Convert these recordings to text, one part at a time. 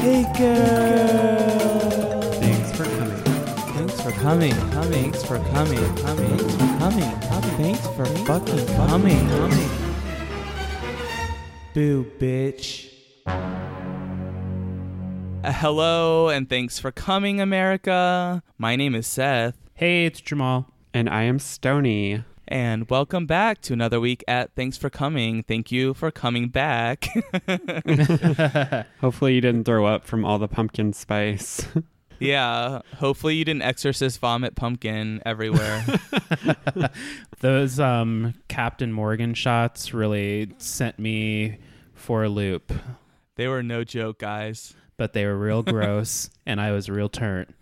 Hey girl. Thanks for coming. Thanks for coming. Coming. Thanks for coming. Coming. Thanks for coming. Coming. Thanks for fucking coming. Coming. Boo, bitch. Uh, hello and thanks for coming, America. My name is Seth, Hey, it's Jamal. And I am Stony. And welcome back to another week at Thanks for Coming. Thank you for coming back. Hopefully, you didn't throw up from all the pumpkin spice. yeah, hopefully you didn't exorcist vomit pumpkin everywhere. Those um, Captain Morgan shots really sent me for a loop, they were no joke, guys. but they were real gross, and I was real turnt.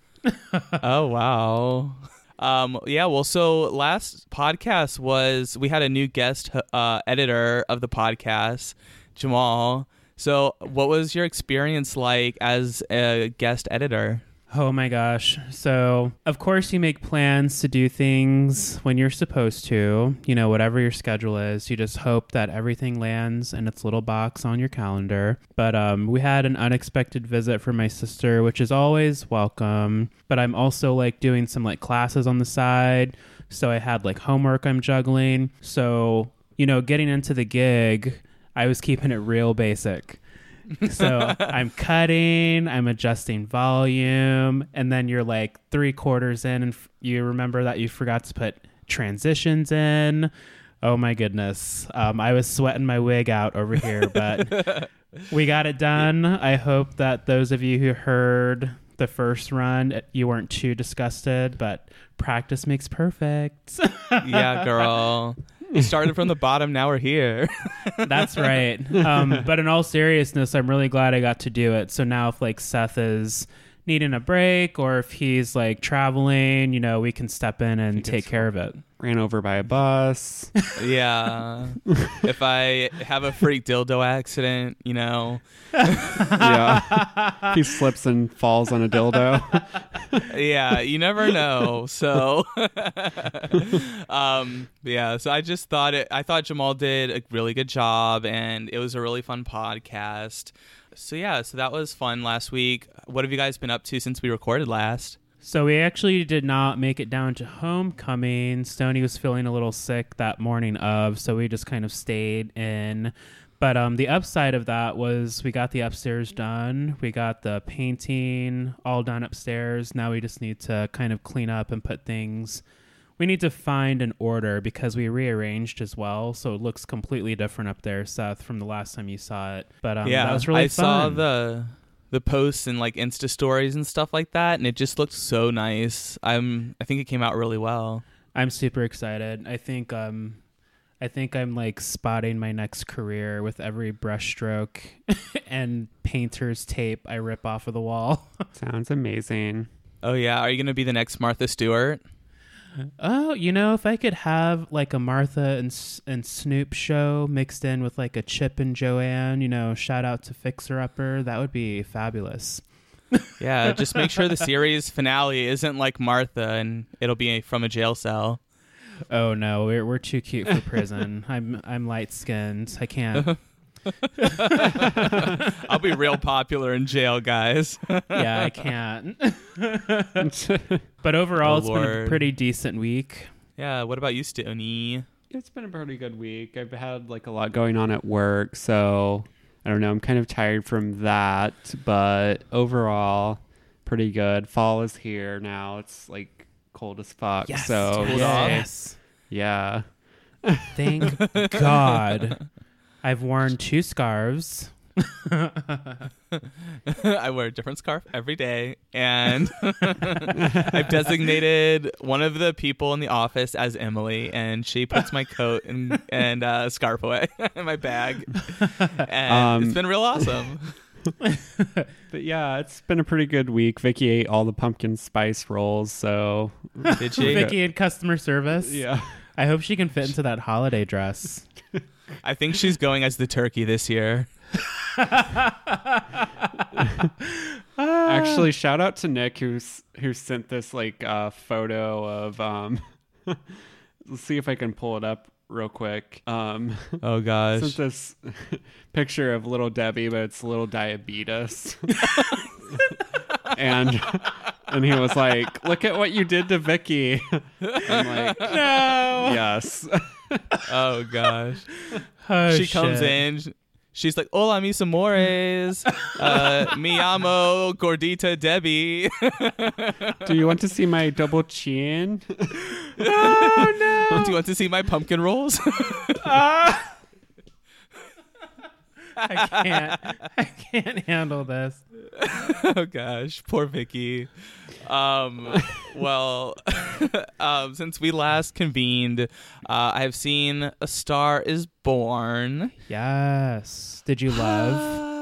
oh wow. Um, yeah, well, so last podcast was we had a new guest uh, editor of the podcast, Jamal. So, what was your experience like as a guest editor? Oh my gosh. So, of course, you make plans to do things when you're supposed to, you know, whatever your schedule is. You just hope that everything lands in its little box on your calendar. But um, we had an unexpected visit from my sister, which is always welcome. But I'm also like doing some like classes on the side. So, I had like homework I'm juggling. So, you know, getting into the gig, I was keeping it real basic. So I'm cutting, I'm adjusting volume, and then you're like three quarters in, and f- you remember that you forgot to put transitions in. Oh my goodness. Um, I was sweating my wig out over here, but we got it done. I hope that those of you who heard the first run, you weren't too disgusted, but practice makes perfect. yeah, girl. You started from the bottom, now we're here. That's right. Um, but in all seriousness, I'm really glad I got to do it. So now, if like Seth is needing a break or if he's like traveling, you know, we can step in and take care of it. Ran over by a bus. yeah. if I have a freak dildo accident, you know, yeah. he slips and falls on a dildo. yeah, you never know. So, um, yeah. So I just thought it. I thought Jamal did a really good job, and it was a really fun podcast. So yeah, so that was fun last week. What have you guys been up to since we recorded last? So we actually did not make it down to homecoming. Stony was feeling a little sick that morning of, so we just kind of stayed in. But um, the upside of that was we got the upstairs done. We got the painting all done upstairs. Now we just need to kind of clean up and put things. We need to find an order because we rearranged as well, so it looks completely different up there, Seth, from the last time you saw it. But um, yeah, that was really I fun. saw the the posts and like Insta stories and stuff like that, and it just looked so nice. I'm I think it came out really well. I'm super excited. I think um I think I'm like spotting my next career with every brushstroke and painter's tape I rip off of the wall. Sounds amazing. Oh yeah, are you gonna be the next Martha Stewart? Oh, you know, if I could have like a Martha and and Snoop show mixed in with like a Chip and Joanna, you know, shout out to Fixer Upper, that would be fabulous. Yeah, just make sure the series finale isn't like Martha and it'll be from a jail cell. Oh no, we're we're too cute for prison. I'm I'm light skinned. I can't. I'll be real popular in jail, guys. yeah, I can't. but overall, Oh, it's been a pretty decent week. yeah, what about you, Stony? It's been a pretty good week. I've had like a lot going on at work, so I don't know. I'm kind of tired from that, but overall, pretty good. Fall is here now. It's like cold as fuck. so Cold yes. yeah. Thank God. I've worn two scarves. I wear a different scarf every day, and I've designated one of the people in the office as Emily, and she puts my coat and and uh, scarf away in my bag, and Um, it's been real awesome. But yeah, it's been a pretty good week. Vicky ate all the pumpkin spice rolls, so Did she? Vicky in customer service. yeah. I hope she can fit into that holiday dress. I think she's going as the turkey this year. Actually, shout out to Nick who's who sent this like uh, photo of um. let's see if I can pull it up real quick. Um, Oh gosh. sent this picture of little Debbie, but it's little diabetes. and and he was like, "Look at what you did to Vicky." I'm like, No. "Yes." oh gosh. Oh, she comes in. She's like, "Hola, mis amores. Uh, mi amo gordita Debbie." Do you want to see my double chin? Oh no. Do you want to see my pumpkin rolls? I can't. I can't handle this. oh gosh, poor Vicky. Um, well, um, since we last convened, uh, I have seen A Star Is Born. Yes. Did you love?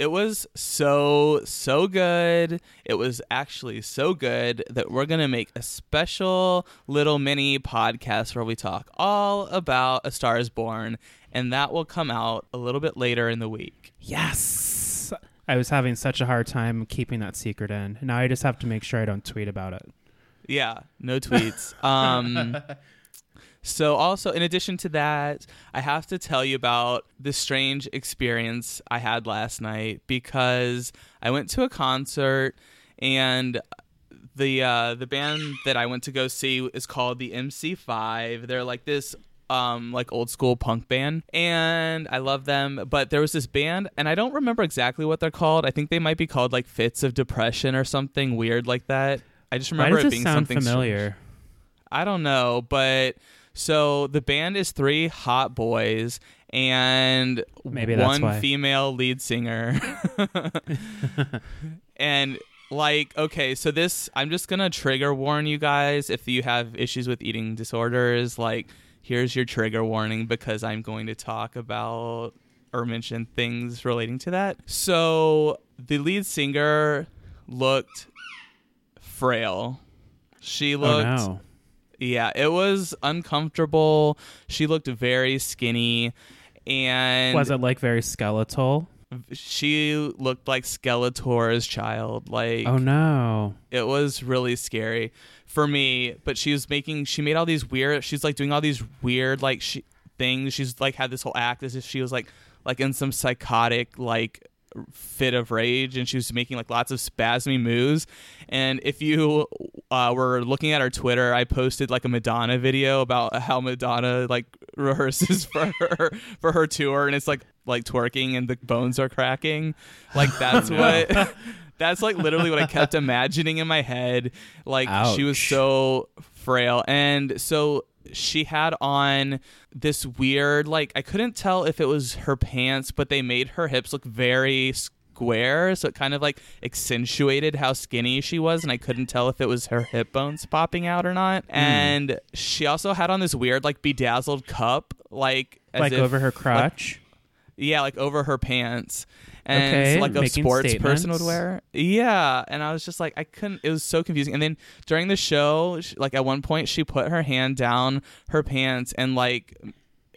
It was so so good. It was actually so good that we're gonna make a special little mini podcast where we talk all about A Star Is Born, and that will come out a little bit later in the week. yes. I was having such a hard time keeping that secret in. Now I just have to make sure I don't tweet about it. Yeah, no tweets. um, so, also, in addition to that, I have to tell you about the strange experience I had last night because I went to a concert and the uh, the band that I went to go see is called the MC5. They're like this um like old school punk band and I love them but there was this band and I don't remember exactly what they're called I think they might be called like Fits of Depression or something weird like that I just remember it being something strange. familiar? I don't know, but so the band is three hot boys and Maybe one why. female lead singer. and like okay, so this I'm just to trigger warn you guys if you have issues with eating disorders, like here's your trigger warning because I'm going to talk about or mention things relating to that. So the lead singer looked frail. She Oh looked no. yeah, it was uncomfortable. She looked very skinny and Was it like very skeletal? She looked like Skeletor's child. Like Oh no. it was really scary for me, but she was making she made all these weird she's like doing all these weird like she, things. She's like had this whole act as if she was like like in some psychotic like fit of rage and she was making like lots of spasmy moves and if you uh, were looking at her twitter i posted like a madonna video about how madonna like rehearses for her for her tour and it's like like twerking and the bones are cracking. Like that's what that's like literally what i kept imagining in my head. Like she was so frail. And so she had on this weird like i couldn't tell if it was her pants but they made her hips look very square. So it kind of like accentuated how skinny she was and i couldn't tell if it was her hip bones popping out or not. Hmm. and she also had on this weird like bedazzled cup like like if- over her like- crotch? Yeah, like over her pants. And Okay, like a sports person would wear. Yeah, and I was just like, I couldn't. It was so confusing. And then during the show, sh like at one point, she put her hand down her pants, and like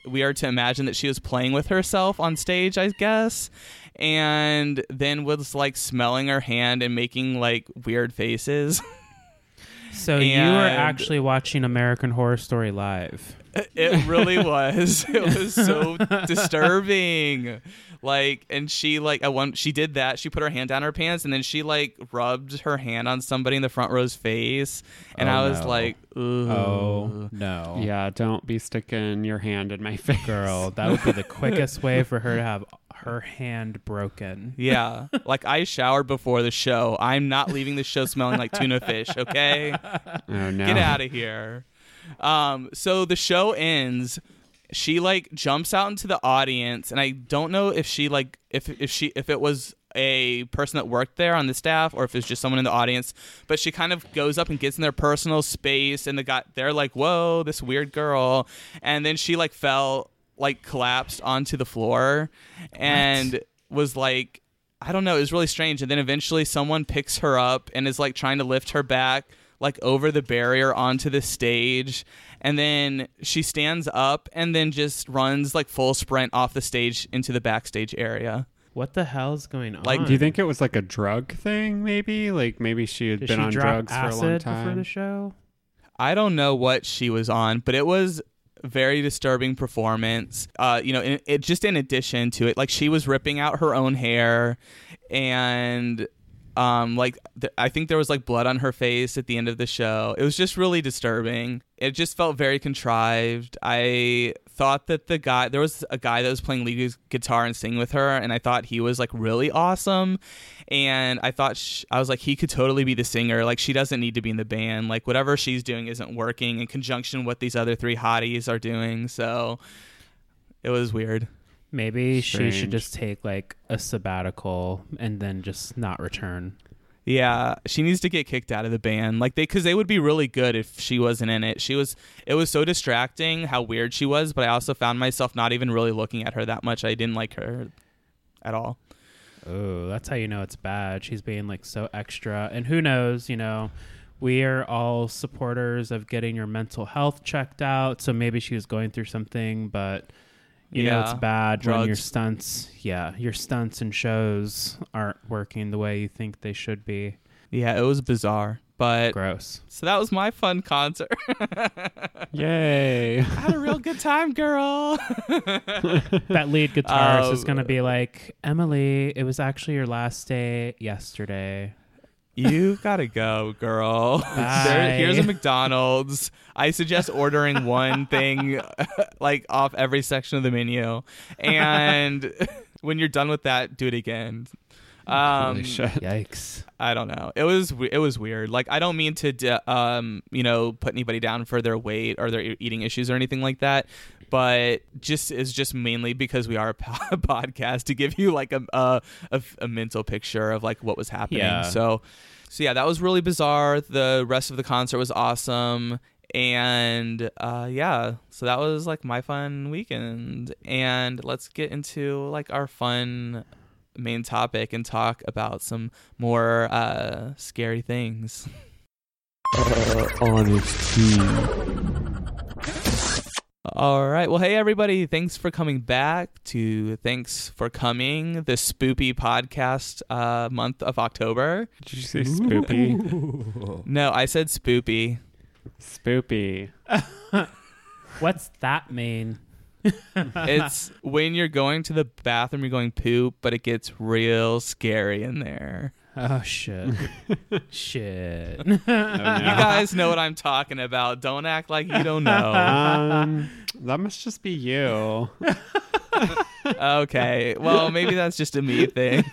we are to imagine that she was playing with herself on stage, I guess. And then was like smelling her hand and making like weird faces. So you were actually watching American Horror Story live. It really was. It was so disturbing. Like, and she like at one she did that. She put her hand down her pants, and then she like rubbed her hand on somebody in the front row's face, and Oh, I was no. like, Ooh. Oh no. Yeah, don't be sticking your hand in my face. Girl, that would be the quickest way for her to have her hand broken. Yeah, like I showered before the show. I'm not leaving the show smelling like tuna fish. Okay. Oh no. Get out of here. Um, so the show ends. She like jumps out into the audience, and I don't know if she like if if she if it was a person that worked there on the staff or if it's just someone in the audience. But she kind of goes up and gets in their personal space, and the guy they're like, "Whoa, this weird girl," and then she like fell like collapsed onto the floor, and was like. I don't know. It was really strange. And then eventually someone picks her up and is like trying to lift her back like over the barrier onto the stage. And then she stands up and then just runs like full sprint off the stage into the backstage area. What the hell's going on? Like, Do you think it was like a drug thing? Maybe like maybe she had Did been she on drop drugs for a acid long before time. the show? I don't know what she was on, but it was very disturbing performance. Uh, you know, it, it just in addition to it, like she was ripping out her own hair, and um, like th- I think there was like blood on her face at the end of the show. It was just really disturbing. It just felt very contrived. I thought that the guy there was a guy that was playing lead guitar and singing with her, and I thought he was like really awesome. And I thought sh- I was like he could totally be the singer. Like she doesn't need to be in the band. Like whatever she's doing isn't working in conjunction with what these other three hotties are doing. So it was weird. Maybe she should just take like a sabbatical and then just not return. Yeah, she needs to get kicked out of the band. Like they cuz they would be really good if she wasn't in it. She was it was so distracting how weird she was, but I also found myself not even really looking at her that much. I didn't like her at all. Oh, that's how you know it's bad. She's being like so extra. And who knows, you know, we are all supporters of getting your mental health checked out. So maybe she was going through something, but you know it's Yeah. bad when your stunts, yeah, your stunts and shows aren't working the way you think they should be. Yeah, it was bizarre. But Gross. so that was my fun concert. Yay. I had a real good time, girl. That lead guitarist is Um, going to be like, Emily, it was actually your last day yesterday. You gotta go, girl. There, here's a McDonald's. I suggest ordering one thing, like off every section of the menu, and when you're done with that, do it again. Um, Holy shit. Yikes. I don't know. It was it was weird. Like I don't mean to, d- um, you know, put anybody down for their weight or their eating issues or anything like that. But just is just mainly because we are a po- podcast to give you like a a, a a mental picture of like what was happening. Yeah. So, so yeah, that was really bizarre. The rest of the concert was awesome. And uh, yeah, so that was like my fun weekend. And let's get into like our fun main topic and talk about some more uh, scary things. All right. Well, hey, everybody. Thanks for coming back to Thanks for Coming, the spoopy podcast uh, month of October. Did you say spoopy? No, I said spoopy. Spoopy. What's that mean? It's when you're going to the bathroom, you're going poop, but it gets real scary in there. Oh, shit. shit. Oh, no. You guys know what I'm talking about. Don't act like you don't know. Um, that must just be you. okay. Well, maybe that's just a me thing.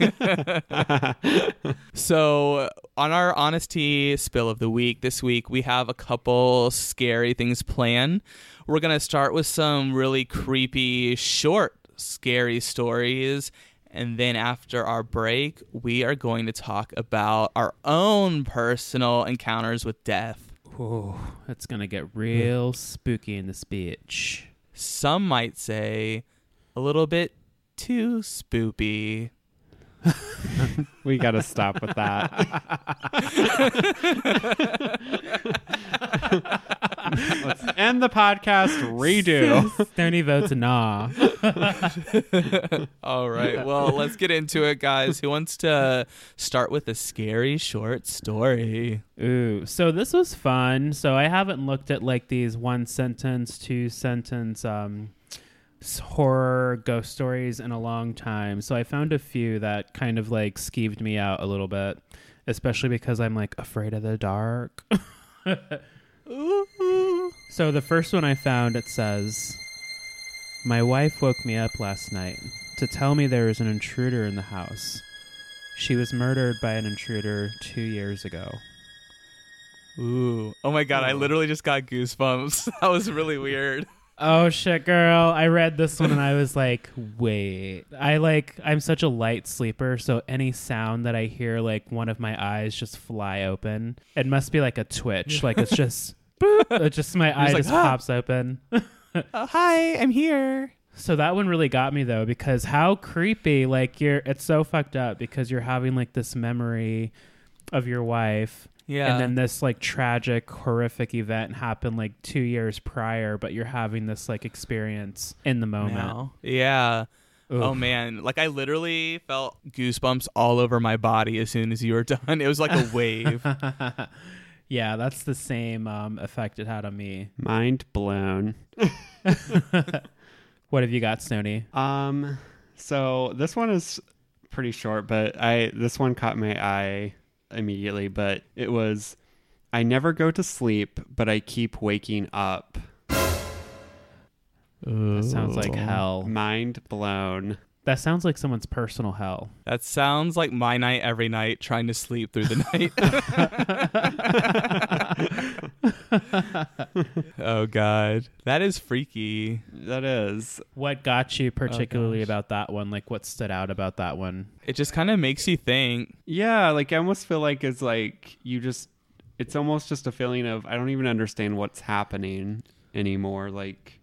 so, on our honesty spill of the week, this week we have a couple scary things planned. We're going to start with some really creepy, short, scary stories. And then after our break, we are going to talk about our own personal encounters with death. Ooh, it's going to get real spooky in this bitch. Some might say a little bit too spoopy. We got to stop with that. Let's end the podcast. Redo. Stoney votes nah. All right. Well, let's get into it, guys. Who wants to start with a scary short story? Ooh, so this was fun. So I haven't looked at like these one sentence, two sentence um s- horror ghost stories in a long time. So I found a few that kind of like skeeved me out a little bit, especially because I'm like afraid of the dark. So the first one I found it says, "My wife woke me up last night to tell me there was an intruder in the house. She was murdered by an intruder 2 years ago." Ooh. Oh my god, I literally just got goosebumps. That was really weird. Oh shit, girl. I read this one and I was like, wait. I like I'm such a light sleeper, so any sound that I hear like one of my eyes just fly open. It must be like a twitch. Like it's just boop, it just my eye like, just "Ah." pops open. Oh, hi, I'm here. So that one really got me though because how creepy like you're it's so fucked up because you're having like this memory of your wife Yeah. and then this like tragic horrific event happened like 2 years prior but you're having this like experience in the moment. now. Yeah. Oh man, like I literally felt goosebumps all over my body as soon as you were done. It was like a wave. Yeah, that's the same um, effect it had on me. Mind blown. What have you got, Stoney? Um, so this one is pretty short, but I this one caught my eye immediately. But it was, I never go to sleep, but I keep waking up. That sounds like oh. hell. Mind blown. That sounds like someone's personal hell. That sounds like my night every night trying to sleep through the night. oh god. That is freaky. That is. What got you oh, particularly gosh. about that one? Like, what stood out about that one? It just kind of makes you think. Yeah, like I almost feel like it's like you just it's almost just a feeling of I don't even understand what's happening anymore. Like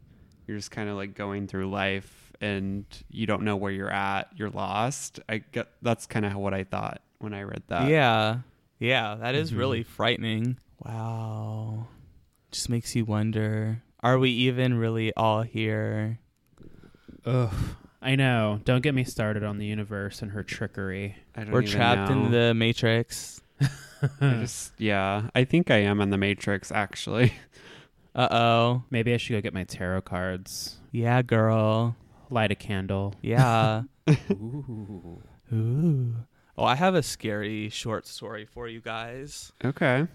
you're just kind of like going through life and you don't know where you're at. You're lost. I get that's kind of what I thought when I read that. yeah. Yeah, that is Mhm. really frightening. Wow. Just makes you wonder, are we even really all here? Ugh. I know. Don't get me started on the universe and her trickery. I don't We're even trapped know. in the matrix. I just yeah, I think I am in the Matrix actually. Uh-oh. Maybe I should go get my tarot cards. Yeah, girl. Light a candle. Yeah. Ooh. Ooh. Oh, I have a scary short story for you guys. Okay.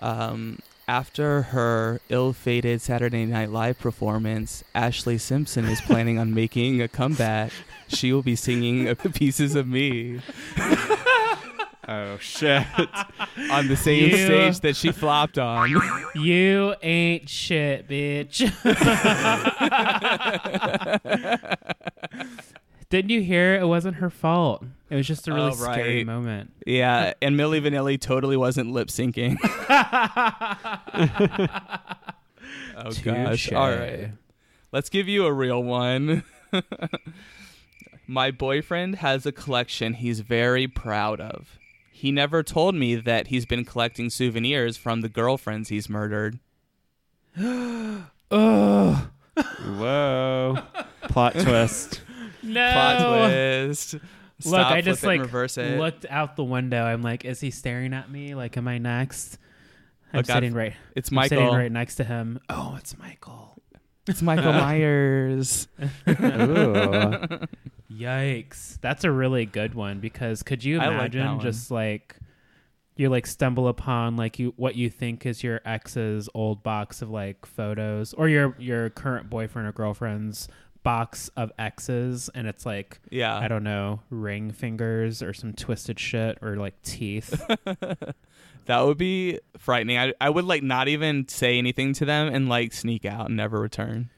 Um, after her ill-fated Saturday Night Live performance, Ashlee Simpson is planning on making a comeback. She will be singing the "Pieces of Me" Oh shit. on the same You- stage that she flopped on. You ain't shit, bitch. Didn't you hear? It wasn't her fault. It was just a really Oh, scary right. moment. yeah, and Milli Vanilli totally wasn't lip syncing. oh gosh! Touche. All right. Let's give you a real one. My boyfriend has a collection he's very proud of. He never told me that he's been collecting souvenirs from the girlfriends he's murdered. Ugh. Whoa. Plot twist. No. Plot twist. Stop, Look, I just it, like and it. looked out the window. I'm like, is he staring at me? Like, am I next? I'm Oh, God. sitting right. it's I'm Michael. sitting right next to him. Oh, it's Michael. It's Michael Myers. Ooh. Yikes. That's a really good one because could you I like imagine just like you like stumble upon like you what you think is your ex's old box of like photos or your your current boyfriend or girlfriend's box of exes and it's like Yeah. I don't know, ring fingers or some twisted shit or like teeth. That would be frightening. I, I would like not even say anything to them and like sneak out and never return.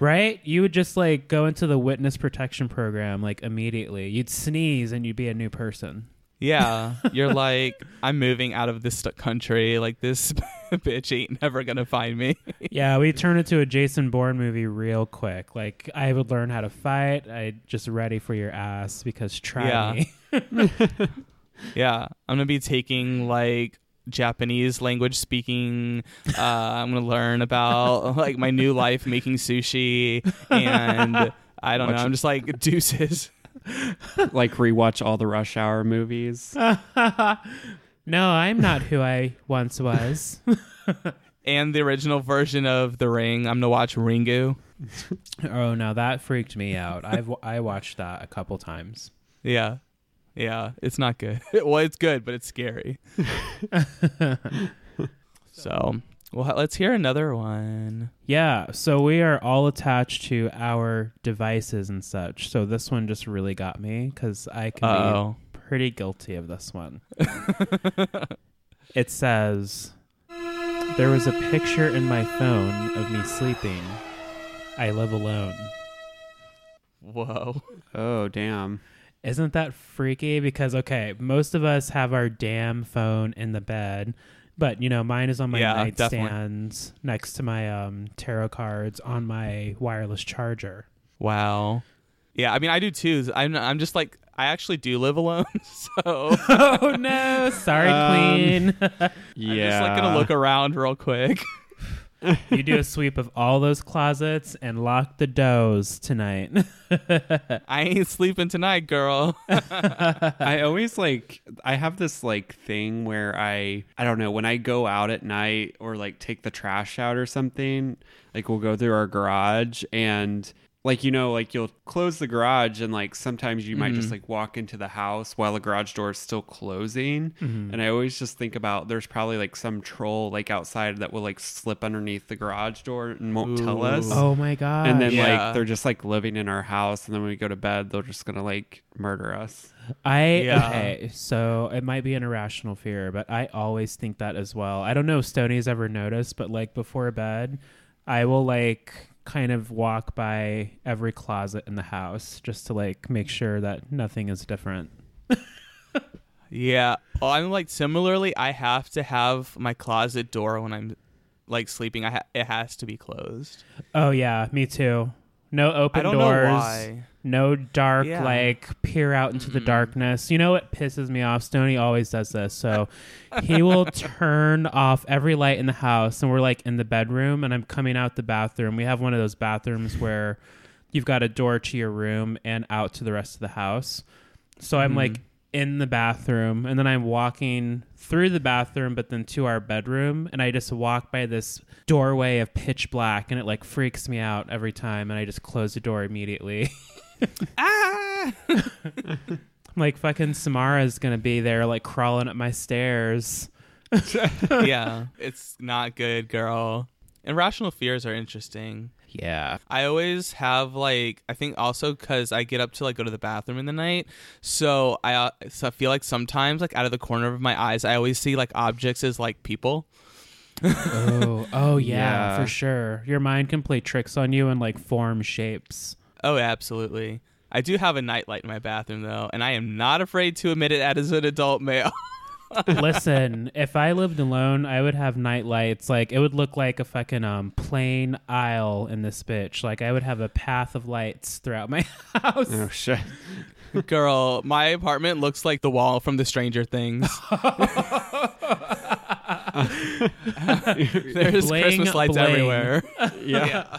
Right? You would just like go into the witness protection program like immediately. You'd sneeze and you'd be a new person. Yeah, you're like I'm moving out of this country. Like this bitch ain't never gonna find me. yeah, we turn it to a Jason Bourne movie real quick. Like I would learn how to fight. I just ready for your ass because try Yeah. me. yeah, I'm gonna be taking like Japanese language speaking. Uh, I'm gonna learn about like my new life making sushi, and I don't know. I'm just like deuces. like rewatch all the Rush Hour movies. no, I'm not who I once was. And the original version of The Ring. I'm gonna watch Ringu. oh no, that freaked me out. I've I watched that a couple times. Yeah. Yeah, it's not good. well, it's good, but it's scary. so, well, let's hear another one. Yeah, so we are all attached to our devices and such. So this one just really got me because I can Oh, be pretty guilty of this one. it says, There was a picture in my phone of me sleeping. I live alone. whoa. Oh damn. Isn't that freaky? Because, okay, most of us have our damn phone in the bed. But you know, mine is on my Yeah, nightstand next to my um, tarot cards on my wireless charger. Wow. Yeah, I mean, I do too. I'm, I'm just like, I actually do live alone, so oh no! Sorry, Um, Queen. Yeah. I'm just like gonna look around real quick. You do a sweep of all those closets and lock the doors tonight. I ain't sleeping tonight, girl. I always like I have this like thing where I I don't know when I go out at night or like take the trash out or something like we'll go through our garage and like you know like you'll close the garage and like sometimes you might just mm-hmm. like walk into the house while the garage door is still closing mm-hmm. and I always just think about there's probably like some troll like outside that will like slip underneath the garage door and won't tell us oh my god. and then Yeah. like they're just like living in our house and then when we go to bed they're just gonna like murder us I Yeah. okay, so it might be an irrational fear, but I always think that as well. I don't know if Stoney's ever noticed, but like before bed, I will like kind of walk by every closet in the house just to like make sure that nothing is different. Yeah. Well, I'm like similarly. I have to have my closet door when I'm like sleeping. I ha- it has to be closed. Oh yeah, me too. No open I don't doors. No dark, Yeah. like peer out into the Mm-mm. darkness. You know what pisses me off? stony always does this. So he will turn off every light in the house, and we're like in the bedroom, and I'm coming out the bathroom. We have one of those bathrooms where you've got a door to your room and out to the rest of the house. So I'm Mhm. like in the bathroom, and then I'm walking through the bathroom, but then to our bedroom, and I just walk by this doorway of pitch black, and it like freaks me out every time, and I just close the door immediately. Ah! I'm like fucking Samara's gonna be there, like crawling up my stairs. yeah, it's not good, girl. Irrational fears are interesting. Yeah. I always have like I think also because I get up to like go to the bathroom in the night, so I uh, so I feel like sometimes like out of the corner of my eyes I always see like objects as like people. Oh, oh yeah, Yeah. for sure. Your mind can play tricks on you and like form shapes. Oh, absolutely. I do have a nightlight in my bathroom though, and I am not afraid to admit it as an adult male. Listen, if I lived alone, I would have night lights. Like it would look like a fucking um plain aisle in this bitch. Like I would have a path of lights throughout my house. oh shit Girl, my apartment looks like the wall from the Stranger Things. There's Bling, Christmas lights bling. everywhere. yeah,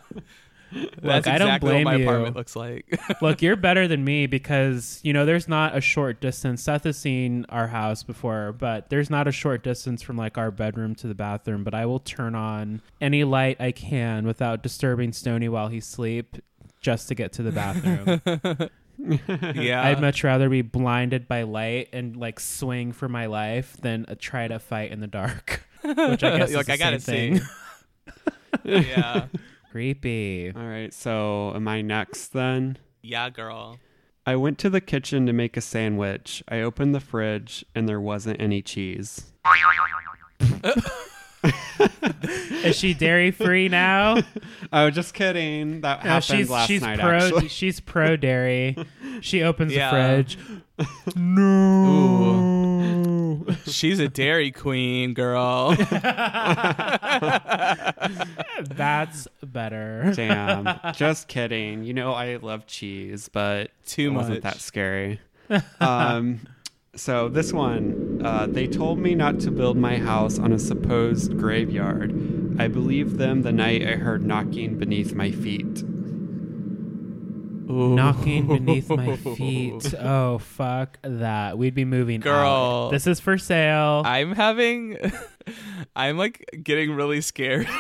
That's I don't exactly blame what my you. apartment looks like. Look, you're better than me because you know there's not a short distance. Seth has seen our house before, but there's not a short distance from like our bedroom to the bathroom. But I will turn on any light I can without disturbing Stony while he's asleep, just to get to the bathroom. yeah. I'd much rather be blinded by light and like swing for my life than uh, try to fight in the dark. Which I guess is like I gotta same see. thing. yeah. Creepy. all right so am i next then Yeah, girl. i went to the kitchen to make a sandwich i opened the fridge and there wasn't any cheese Is she dairy free now? oh just kidding that No, happened she's last she's night pro actually she's pro dairy. She opens Yeah. the fridge. Ooh. She's a dairy queen, girl. That's better. damn just kidding you know i love cheese but Too it wasn't much. that scary um so this one uh, they told me not to build my house on a supposed graveyard i believed them the night i heard knocking beneath my feet Ooh. Knocking beneath my feet. Oh fuck that. We'd be moving. Girl. out. This is for sale. I'm having I'm like getting really scared.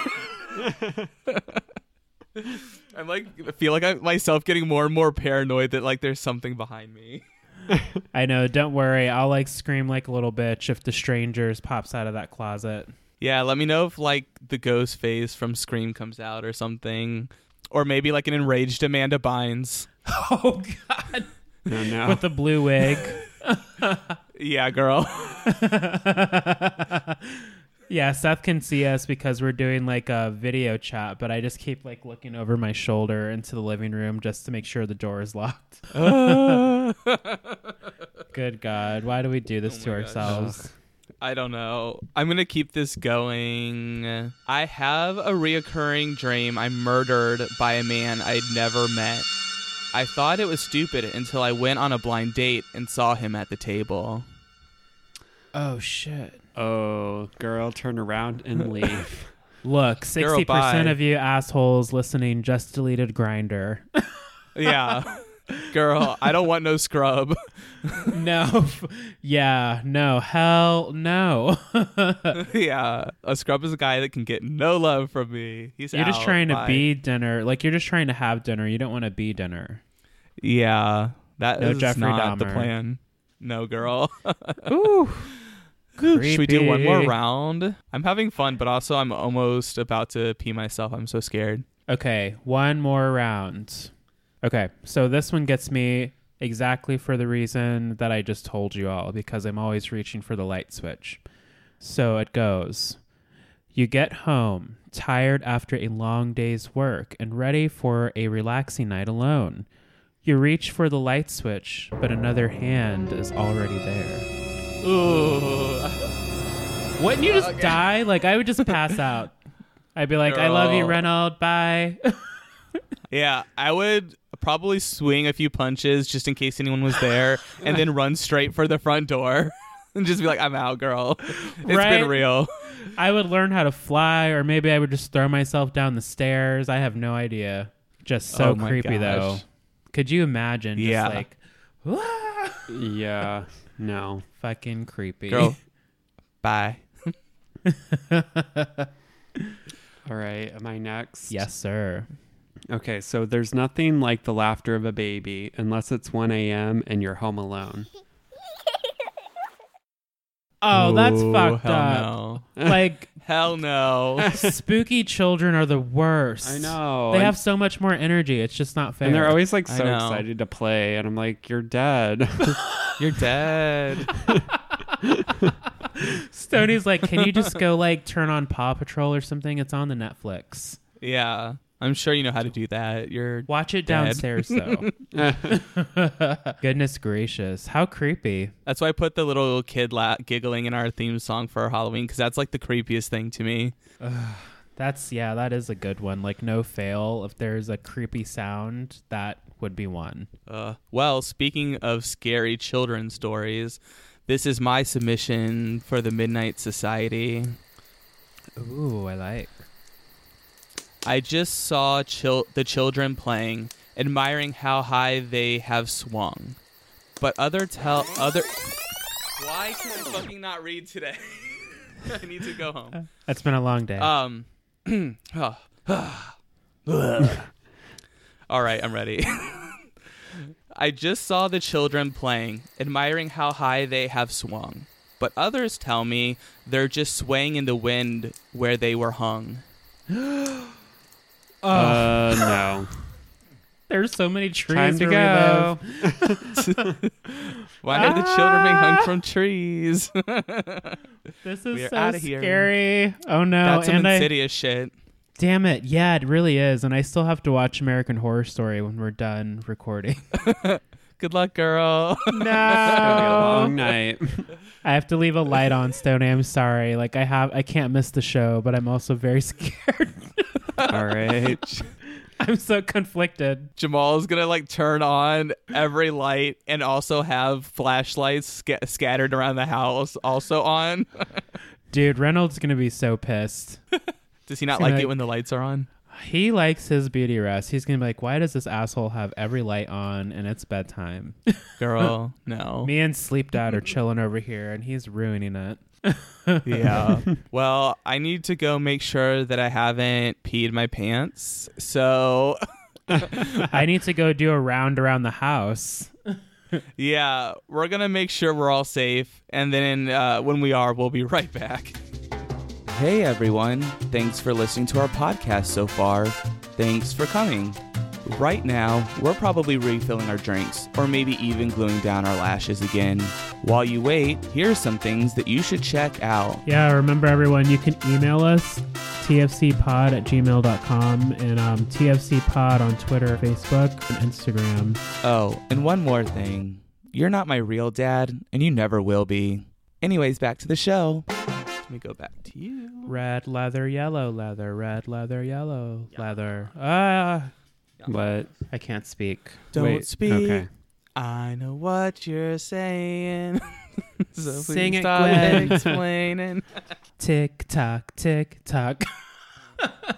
I'm like I feel like I'm myself getting more and more paranoid that like there's something behind me. I know. Don't worry. I'll like scream like a little bitch if the strangers pops out of that closet. Yeah, let me know if like the Ghostface from Scream comes out or something. Or maybe like an enraged Amanda Bynes. Oh god. no no With the blue wig. Yeah, girl. yeah, Seth can see us because we're doing like a video chat, but I just keep like looking over my shoulder into the living room just to make sure the door is locked. Good God, why do we do this Oh to ourselves? gosh. Ourselves? I don't know. I'm gonna keep this going. I have a reoccurring dream. I'm murdered by a man I'd never met. I thought it was stupid until I went on a blind date and saw him at the table. Oh shit. oh girl turn around and leave Look, sixty percent of you assholes listening just deleted Grindr. Yeah. Girl, I don't want no scrub. no, yeah, no, hell no. yeah. A scrub is a guy that can get no love from me. He's you're just out. trying to be dinner. Like you're just trying to have dinner. You don't want to be dinner. Yeah. That is No Jeffrey not the plan. No, girl. Ooh, Should we do one more round? I'm having fun, but also I'm almost about to pee myself. I'm so scared. Okay, one more round. Okay, so this one gets me exactly for the reason that I just told you all because I'm always reaching for the light switch. So it goes You get home, tired after a long day's work and ready for a relaxing night alone. You reach for the light switch, but another hand is already there. Ooh. Wouldn't you just die? Like, I would just pass out. I'd be like, I love you, Girl. Reynolds. Bye. Yeah, I would probably swing a few punches just in case anyone was there and then run straight for the front door and just be like, I'm out, girl. It's Right? been real. I would learn how to fly, or maybe I would just throw myself down the stairs. I have no idea. Just so Oh my creepy, though. Could you imagine? Just Yeah. like, "Wah!" Yeah. No. fucking creepy. Girl, bye. All right. Am I next? yes, sir. Okay. So there's nothing like the laughter of a baby unless it's 1 a.m. and you're home alone. Oh, that's Ooh, fucked hell up. No. Like, Hell no. spooky children are the worst. I know. They and, have so much more energy. It's just not fair. and they're always like I so know. excited to play. And I'm like, you're dead. You're dead. Stoney's like, can you just go like turn on Paw Patrol or something? It's on the Netflix. Yeah. I'm sure you know how to do that. You're Watch it Dead. downstairs though. Goodness gracious, how creepy! That's why I put the little kid la- giggling in our theme song for Halloween because that's like the creepiest thing to me. That's yeah, that is a good one. Like no fail, if there's a creepy sound, that would be one. Uh, well, speaking of scary children's stories, this is my submission for the Midnight Society. Ooh, I like. I just saw chil- the children playing, admiring how high they have swung. But other tell other. Why can I fucking not read today? I need to go home. Uh, that's been a long day. Um. Ah, ah. All right, I'm ready. I just saw the children playing, admiring how high they have swung. But others tell me they're just swaying in the wind where they were hung. oh, uh, no. there's so many trees Time to go. Why are the children being hung from trees? This is so outta here. scary. Oh no! That's some and I, insidious shit. damn it, yeah, it really is. And I still have to watch American Horror Story when we're done recording. Good luck, girl. It's gonna be a no, long night. I have to leave a light on, Stoney. I'm sorry. Like I have, I can't miss the show, but I'm also very scared. All right. I'm so conflicted. Jamal is gonna like turn on every light and also have flashlights sca- scattered around the house also on. Dude, Reynolds is gonna be so pissed. Does he not He's like it when the lights are on? He likes his beauty rest. He's gonna be like, "Why does this asshole have every light on and it's bedtime?" Girl, no. Me and Sleep Dad are chilling over here, and he's ruining it. Yeah. well, I need to go make sure that I haven't peed my pants. So, I need to go do a round around the house. yeah, we're going to make sure we're all safe. And then uh, when we are, we'll be right back. Hey, everyone. Thanks for listening to our podcast so far. Thanks for coming. Right now, we're probably refilling our drinks or maybe even gluing down our lashes again. While you wait, here are some things that you should check out. Yeah, remember everyone, you can email us tfcpod at gmail.com and um, tfcpod on Twitter, Facebook, and Instagram. Oh, and one more thing. You're not my real dad, and you never will be. Anyways, back to the show. Let me go back to you. Red leather, yellow leather, red leather, yellow leather. Ah, What? I can't speak. Don't Wait, speak. Okay. I know what you're saying. so Sing please it, stop Gwen. explaining. Tick tock, tick tock.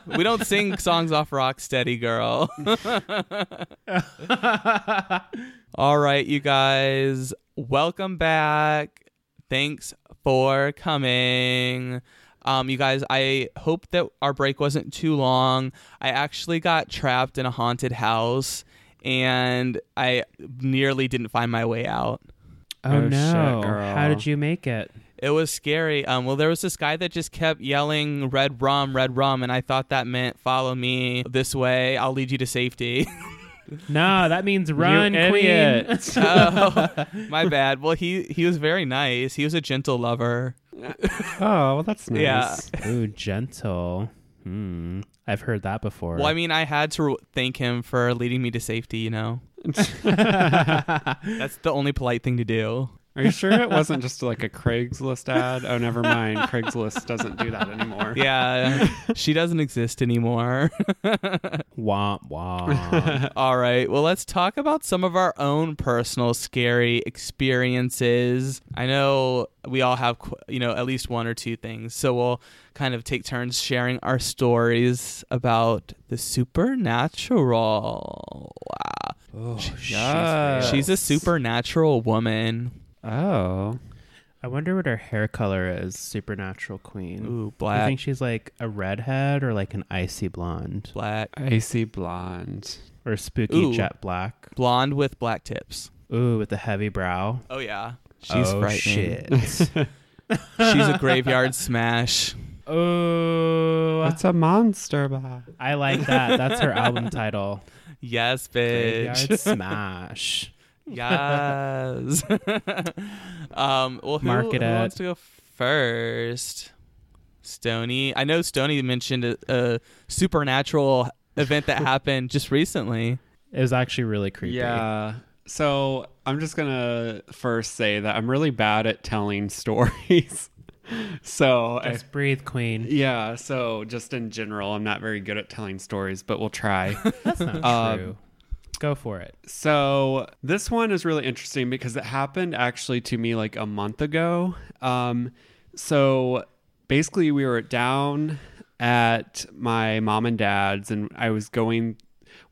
we don't sing songs off Rocksteady, girl. All right, you guys, welcome back. Thanks for coming. Um, you guys, I hope that our break wasn't too long. I actually got trapped in a haunted house and I nearly didn't find my way out. Oh, Oh, no. girl. How did you make it? It was scary. Um, well, there was this guy that just kept yelling "red rum, red rum," and I thought that meant "follow me this way. I'll lead you to safety." No, that means run, you queen. oh, my bad. Well, he he was very nice. He was a gentle lover. oh, well, that's nice. Yeah. Ooh, gentle. Hmm. I've heard that before. Well, I mean, I had to thank him for leading me to safety. You know, that's the only polite thing to do. Are you sure it wasn't just like a Craigslist ad? Oh, never mind. Craigslist doesn't do that anymore. Yeah, she doesn't exist anymore. womp womp. All right. Well, let's talk about some of our own personal scary experiences. I know we all have, you know, at least one or two things. So we'll kind of take turns sharing our stories about the supernatural. Wow. oh, yes. She's a supernatural woman. Oh. I wonder what her hair color is, supernatural queen. Ooh, I black, think she's like a redhead or like an icy blonde black, Icy blonde. or spooky Ooh. jet black. blonde with black tips. Ooh, with the heavy brow. Oh yeah, she's oh, frightening. shit. She's a graveyard smash. Ooh, It's a monster bag. I like that. That's her album title. Yes, bitch. Graveyard Smash. Yes. um, well, who, Mark it who at- wants to go first? Stony. I know Stony mentioned a, a supernatural event that happened just recently. It was actually really creepy. Yeah. So I'm just gonna first say that I'm really bad at telling stories. so I, Just breathe, queen. yeah. So just in general, I'm not very good at telling stories, but we'll try. That's not Um, true. Go for it. So this one is really interesting because it happened actually to me like a month ago. Um, so basically, we were down at my mom and dad's, and I was going.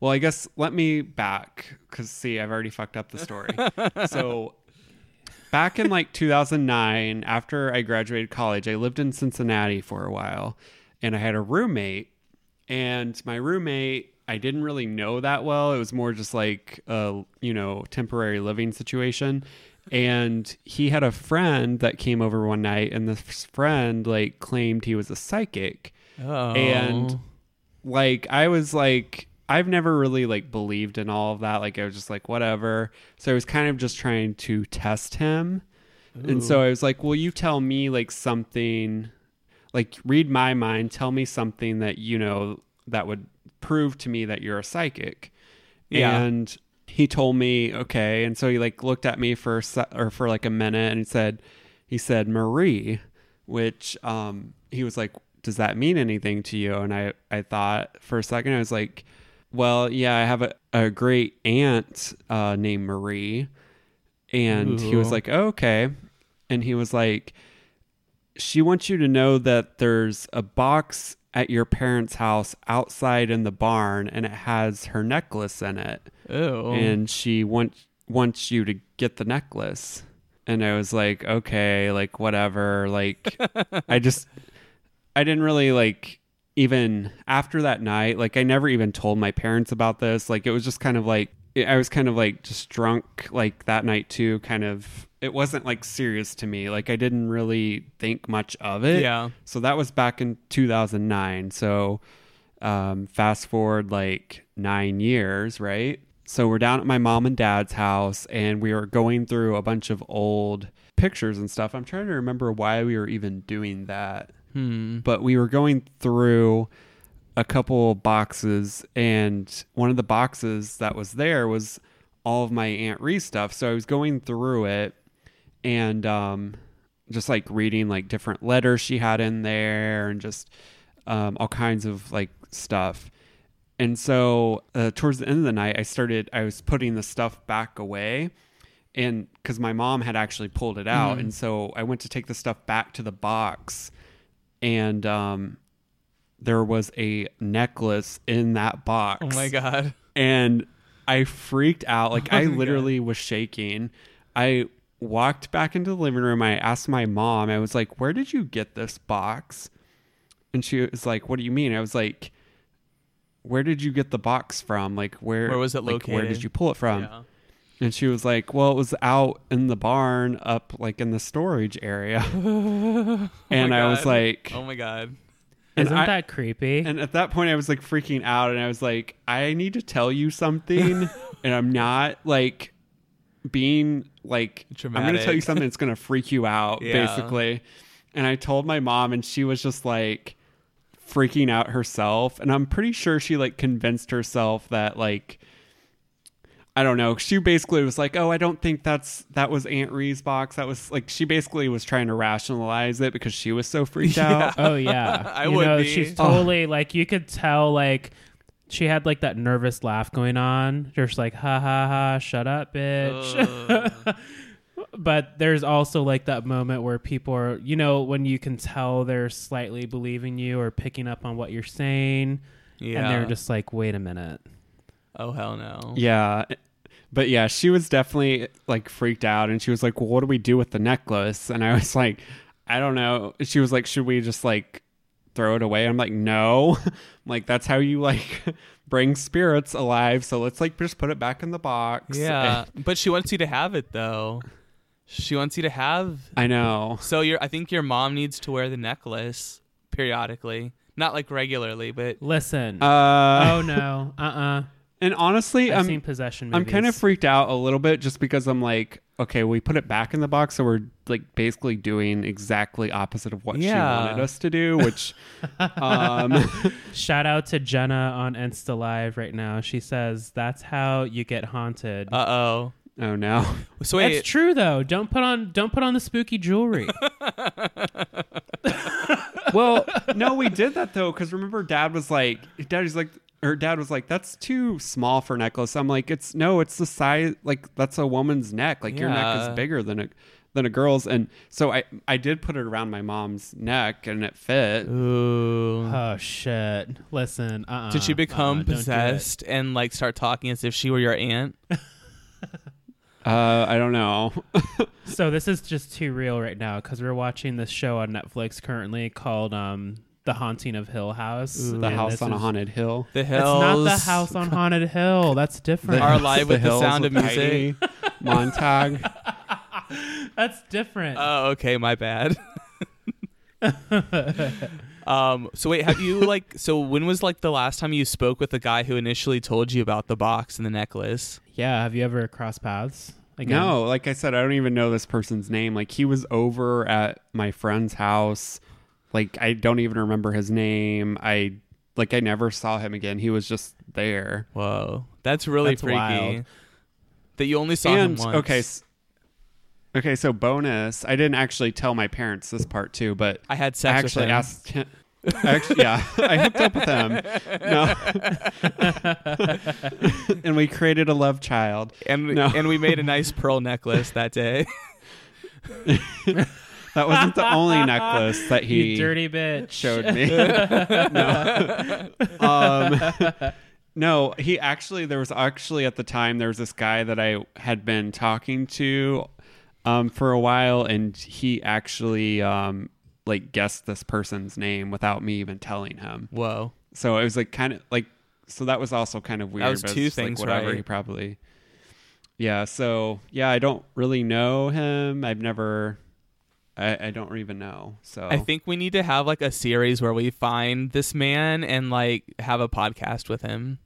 Well, I guess let me back because see, I've already fucked up the story. so back in like 2009, after I graduated college, I lived in Cincinnati for a while, and I had a roommate. And my roommate, I didn't really know that well. It was more just like a you know temporary living situation. And he had a friend that came over one night, and this friend like claimed he was a psychic Oh. and like i was like i've never really like believed in all of that like i was just like whatever so i was kind of just trying to test him and so i was like will you tell me like something like read my mind tell me something that you know that would prove to me that you're a psychic. Yeah. and he told me okay. And so he like looked at me for or for like a minute and he said he said marie which um he was like does that mean anything to you? And i i thought for a second i was like well yeah i have a, a great aunt uh named marie. And he was like oh, okay. And he was like she wants you to know that there's a box at your parents' house outside in the barn and it has her necklace in it. Ew. and she wants wants you to get the necklace. And i was like okay like whatever like i just i didn't really like even after that night like i never even told my parents about this. Like it was just kind of like i was kind of like just drunk like that night too kind of it wasn't like serious to me like i didn't really think much of it yeah. so that was back in 2009. So um, fast forward like nine years, right? So we're down at my mom and dad's house and we were going through a bunch of old pictures and stuff. I'm trying to remember why we were even doing that. Hmm. But we were going through a couple boxes and one of the boxes that was there was all of my Aunt Ree stuff. So I was going through it and um, just like reading like different letters she had in there and just um, all kinds of like stuff. And so uh, towards the end of the night, I started, I was putting the stuff back away. And because my mom had actually pulled it out. Mhm. And so I went to take the stuff back to the box. And um, there was a necklace in that box. Oh my god. and I freaked out. Like Oh I literally was shaking. I walked back into the living room. I asked my mom. I was like, "Where did you get this box?" And she was like, "What do you mean?" I was like, "Where did you get the box from? Like where? Where was it like, Where did you pull it from?" Yeah. And she was like, "Well, it was out in the barn, up like in the storage area." Oh and I was like, Oh my god. Isn't I- that creepy? and at that point, I was like freaking out, and I was like, I need to tell you something, and I'm not like being like I'm going to tell you something that's going to freak you out, Yeah. basically. And I told my mom, and she was just like freaking out herself, and I'm pretty sure she like convinced herself that like. I don't know. She basically was like, "Oh, I don't think that's that was Aunt Ree's box. That was like she basically was trying to rationalize it because she was so freaked Yeah. out." Oh yeah, I you would know, be. she's Oh. totally like you could tell like she had like that nervous laugh going on. Just like ha ha ha, shut up, bitch. Uh. Ugh. but there's also like that moment where people are, you know, when you can tell they're slightly believing you or picking up on what you're saying, yeah. and they're just like, wait a minute. Oh hell no. Yeah. But yeah, she was definitely like freaked out and she was like, Well, what do we do with the necklace? And I was like, I don't know. She was like, Should we just like throw it away? I'm like, No. I'm like, that's how you like bring spirits alive. So let's like just put it back in the box. Yeah. but she wants you to have it though. She wants you to have I know. So your I think your mom needs to wear the necklace periodically. Not like regularly, but Listen. Uh oh no. Uh uh and honestly, I've I'm seen possession I'm kind of freaked out a little bit just because I'm like, okay, we put it back in the box, so we're like basically doing exactly opposite of what Yeah. she wanted us to do, which um Shout out to Jenna on Insta Live right now. She says that's how you get haunted. uh oh. oh no. So wait, That's true though. Don't put on don't put on the spooky jewelry. Well, no, we did that though, because remember, Dad was like, Daddy's like, or Dad was like, that's too small for a necklace. I'm like, it's no, it's the size, like that's a woman's neck. Like your neck Yeah. is bigger than a than a girl's, and so I I did put it around my mom's neck, and it fit. Ooh. oh shit. Listen, uh-uh. Did she become Uh-uh, don't do it. possessed and like start talking as if she were your aunt? Uh, I don't know. So this is just too real right now because we're watching this show on Netflix currently called um The Haunting of Hill House. Ooh. the house on a haunted hill. The It's hills. not the house on Haunted Hill. That's different. Our live with the hills sound of music. Heidi, Montag. That's different. Oh, okay, my bad. um. So wait, have you like? So when was like the last time you spoke with the guy who initially told you about the box and the necklace? yeah. Have you ever crossed paths? Again? No, like I said, I don't even know this person's name. Like he was over at my friend's house. Like I don't even remember his name. I like I never saw him again. He was just there. Whoa, that's really That's freaky. wild. That you only saw and him once. okay, okay. So bonus. I didn't actually tell my parents this part too, but I had sex I actually with him. asked him. Actually, yeah, I hooked up with him. No, and we created a love child. and No. and we made a nice pearl necklace that day. That wasn't the only necklace that he you dirty bitch. showed me. no. Um, no, he actually, there was actually at the time, there was this guy that I had been talking to um, for a while, and he actually um, like guessed this person's name without me even telling him. Whoa. So it was like kind of like, so that was also kind of weird. That was two just, like, things, whatever. right? He probably, yeah. So yeah, I don't really know him. I've never, I, I don't even know. So I think we need to have like a series where we find this man and like have a podcast with him.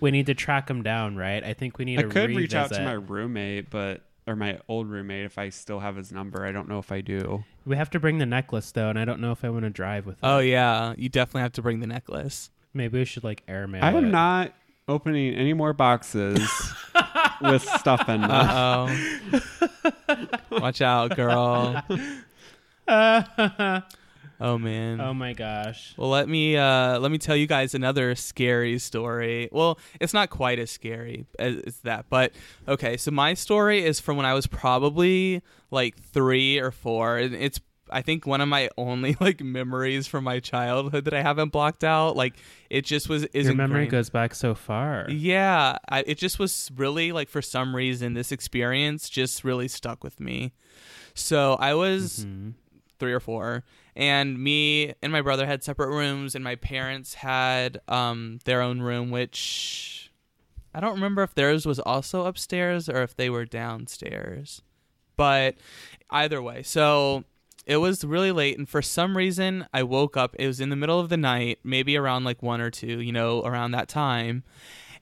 We need to track him down, right? I think we need I to could revisit. reach out to my roommate, but or my old roommate if I still have his number. I don't know if I do. We have to bring the necklace though, and I don't know if I want to drive with oh, it. Oh yeah, you definitely have to bring the necklace. Maybe we should like airmail. I am it. not opening any more boxes with stuff in them. Uh oh. Watch out, girl. Oh man. oh my gosh. Well, let me uh, let me tell you guys another scary story. Well, it's not quite as scary as, as that, but okay. So my story is from when I was probably like three or four. and It's I think one of my only like memories from my childhood that I haven't blocked out. Like it just was is Your memory ingrained. goes back so far. Yeah, I, it just was really like for some reason this experience just really stuck with me. So I was Mhm. three or four, and me and my brother had separate rooms, and my parents had um their own room, which I don't remember if theirs was also upstairs or if they were downstairs, but either way, so. It was really late, and for some reason, I woke up. It was in the middle of the night, maybe around like one or two, you know, around that time.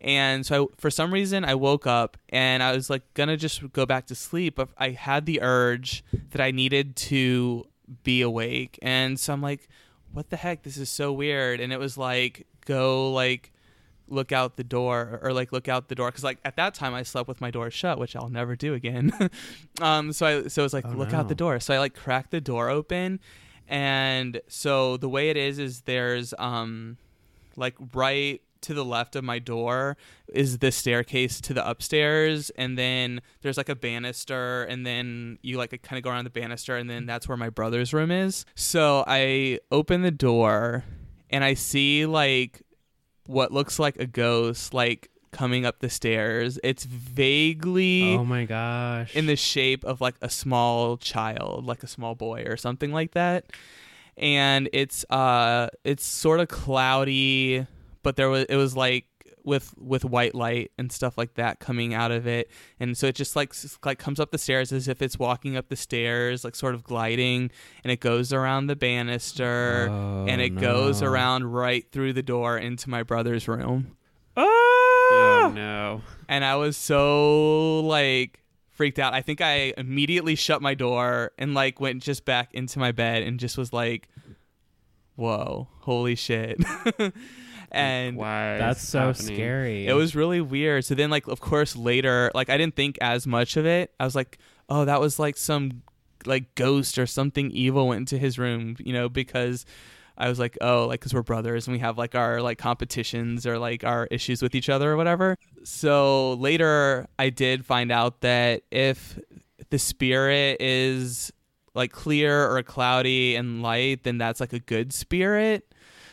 And so, I, for some reason, I woke up and I was like gonna just go back to sleep, but I had the urge that I needed to be awake. And so I'm like, what the heck? This is so weird. And it was like, go like look out the door or like look out the door because like at that time I slept with my door shut, which I'll never do again. um, so I so it was like Oh, look no. out the door. So I like crack the door open, and so the way it is is there's um like right to the left of my door is the staircase to the upstairs and then there's like a banister and then you like kind of go around the banister and then that's where my brother's room is so i open the door and i see like what looks like a ghost like coming up the stairs it's vaguely Oh my gosh. in the shape of like a small child, like a small boy or something like that. And it's uh it's sort of cloudy, but there was it was like with with white light and stuff like that coming out of it. And so it just like like comes up the stairs as if it's walking up the stairs, like sort of gliding, and it goes around the banister Oh, and it goes around right through the door into my brother's room Ah! Oh no. and I was so like freaked out. I think I immediately shut my door and like went just back into my bed and just was like, "Whoa, holy shit!" and Why? That's so happening? scary. it was really weird. So then, like, of course, later, like, I didn't think as much of it. I was like, "Oh, that was like some like ghost or something evil went into his room," you know, because. I was like, oh, like, cause we're brothers and we have like our like competitions or like our issues with each other or whatever. So later, I did find out that if the spirit is like clear or cloudy and light, then that's like a good spirit.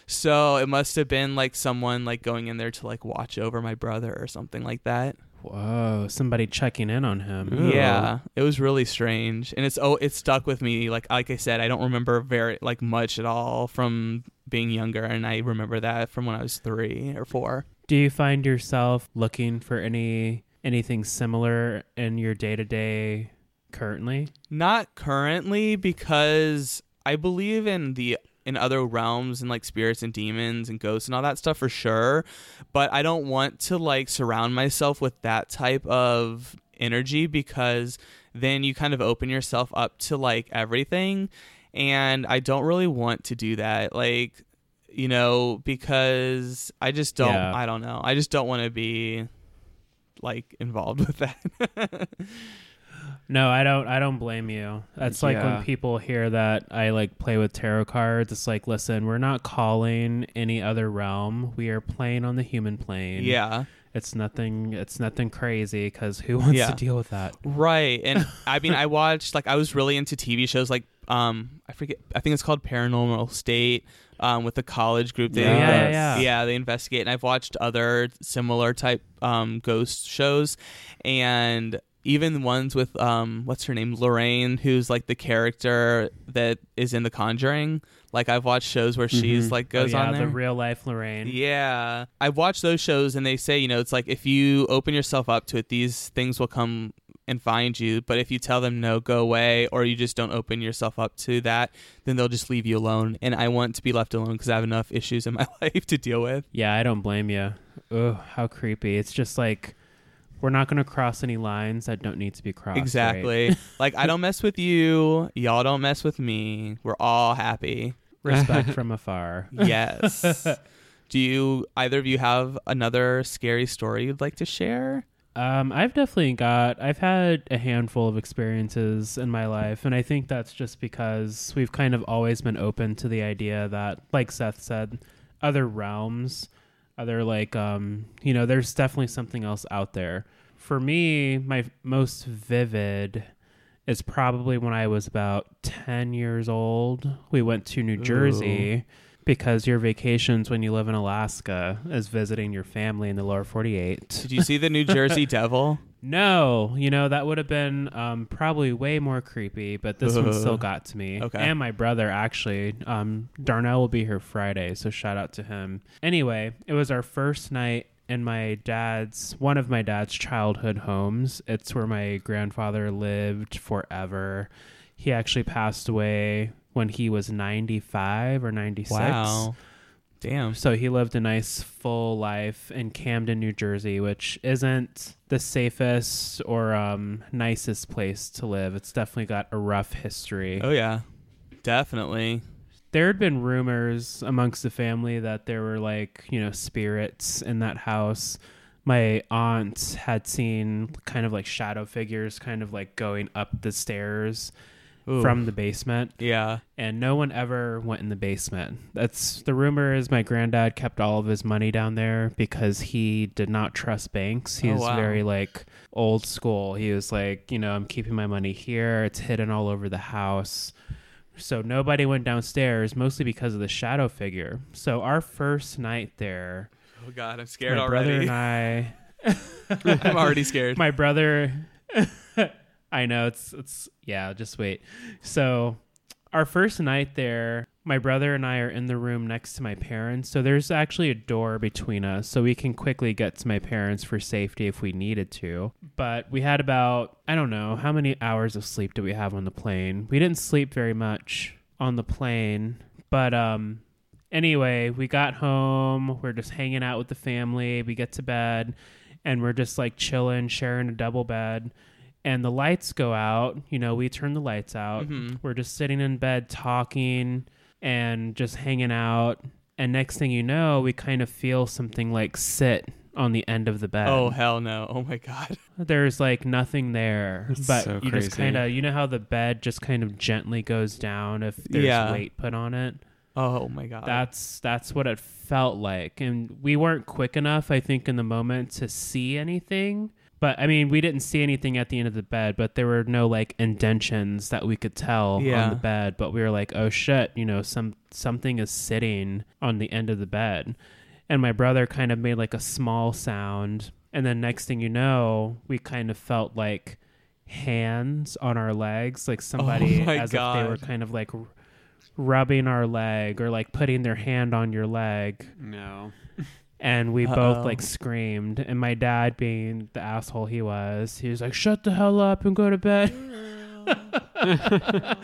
So it must have been like someone like going in there to like watch over my brother or something like that. Whoa, somebody checking in on him. Ooh. Yeah, it was really strange, and it's oh, it stuck with me. Like like I said, I don't remember very like much at all from being younger, and I remember that from when I was three or four. Do you find yourself looking for any anything similar in your day to day currently? Not currently, because I believe in the in other realms and like spirits and demons and ghosts and all that stuff for sure. But I don't want to like surround myself with that type of energy because then you kind of open yourself up to like everything. And I don't really want to do that. Like, you know, because I just don't, Yeah. I don't know. I just don't want to be like involved with that. No, I don't. I don't blame you. That's like Yeah. when people hear that I like play with tarot cards. It's like, listen, we're not calling any other realm. We are playing on the human plane. yeah. it's nothing. It's nothing crazy because who wants Yeah. to deal with that? Right. And I mean, I watched like I was really into TV shows like um I forget I think it's called Paranormal State um with the college group. They Yeah, yeah, yeah. yeah, they investigate and I've watched other similar type um ghost shows and even ones with um what's her name Lorraine who's like the character that is in The Conjuring. Like I've watched shows where she's Mhm. like Oh, goes yeah, on there. the real life Lorraine. Yeah. I've watched those shows and they say, you know, it's like if you open yourself up to it, these things will come and find you. But if you tell them no, go away, or you just don't open yourself up to that, then they'll just leave you alone. And I want to be left alone because I have enough issues in my life to deal with. Yeah, I don't blame you. Ugh, how creepy. It's just like we're not going to cross any lines that don't need to be crossed. right? exactly. like, I don't mess with you. Y'all don't mess with me. We're all happy. Respect from afar. Yes. Do you, either of you, have another scary story you'd like to share? Um, I've definitely got. I've had a handful of experiences in my life, and I think that's just because we've kind of always been open to the idea that, like Seth said, other realms, other like, um, you know, there's definitely something else out there. For me, my most vivid is probably when I was about 10 years old. We went to New Jersey because your vacations when you live in Alaska is visiting your family in the lower 48. Did you see the New Jersey Devil? No, you know, that would have been um, probably way more creepy, but this one still got to me. Okay. And my brother, actually. Um, Darnell will be here Friday, so shout out to him. Anyway, it was our first night in my dad's, one of my dad's childhood homes. It's where my grandfather lived forever. He actually passed away when he was 95 or 96. Wow. Damn. So he lived a nice full life in Camden, New Jersey, which isn't the safest or um, nicest place to live. It's definitely got a rough history. Oh yeah. Definitely. There had been rumors amongst the family that there were like, you know, spirits in that house. My aunt had seen kind of like shadow figures kind of like going up the stairs Ooh. from the basement. Yeah. and no one ever went in the basement. That's the rumor is my granddad kept all of his money down there because he did not trust banks. He Oh, was wow. very like old school. He was like, you know, I'm keeping my money here. It's hidden all over the house. So nobody went downstairs, mostly because of the shadow figure. So our first night there, Oh god, I'm scared my brother and I I'm already scared. my brother I know it's it's yeah, just wait. So our first night there, my brother and I are in the room next to my parents. So there's actually a door between us so we can quickly get to my parents for safety if we needed to. But we had about I don't know, how many hours of sleep did we have on the plane? We didn't sleep very much on the plane, but um anyway, we got home, we're just hanging out with the family, we get to bed and we're just like chilling, sharing a double bed. And the lights go out. You know, we turn the lights out. Mhm. We're just sitting in bed talking and just hanging out. And next thing you know, we kind of feel something like sit on the end of the bed. Oh hell no. Oh my god. There's like nothing there. That's but so you just kind of, you know how the bed just kind of gently goes down if there's Yeah. weight put on it? Oh my god. That's that's what it felt like, and we weren't quick enough, I think, in the moment to see anything. But I mean, we didn't see anything at the end of the bed, but there were no like indentions that we could tell on the bed. But we were like, oh shit, you know, some something is sitting on the end of the bed, and my brother kind of made like a small sound, and then next thing you know, we kind of felt like hands on our legs, like somebody Oh as if they were kind of like rubbing our leg or like putting their hand on your leg. No. and we Uh-oh. both like screamed and my dad being the asshole he was he was like shut the hell up and go to bed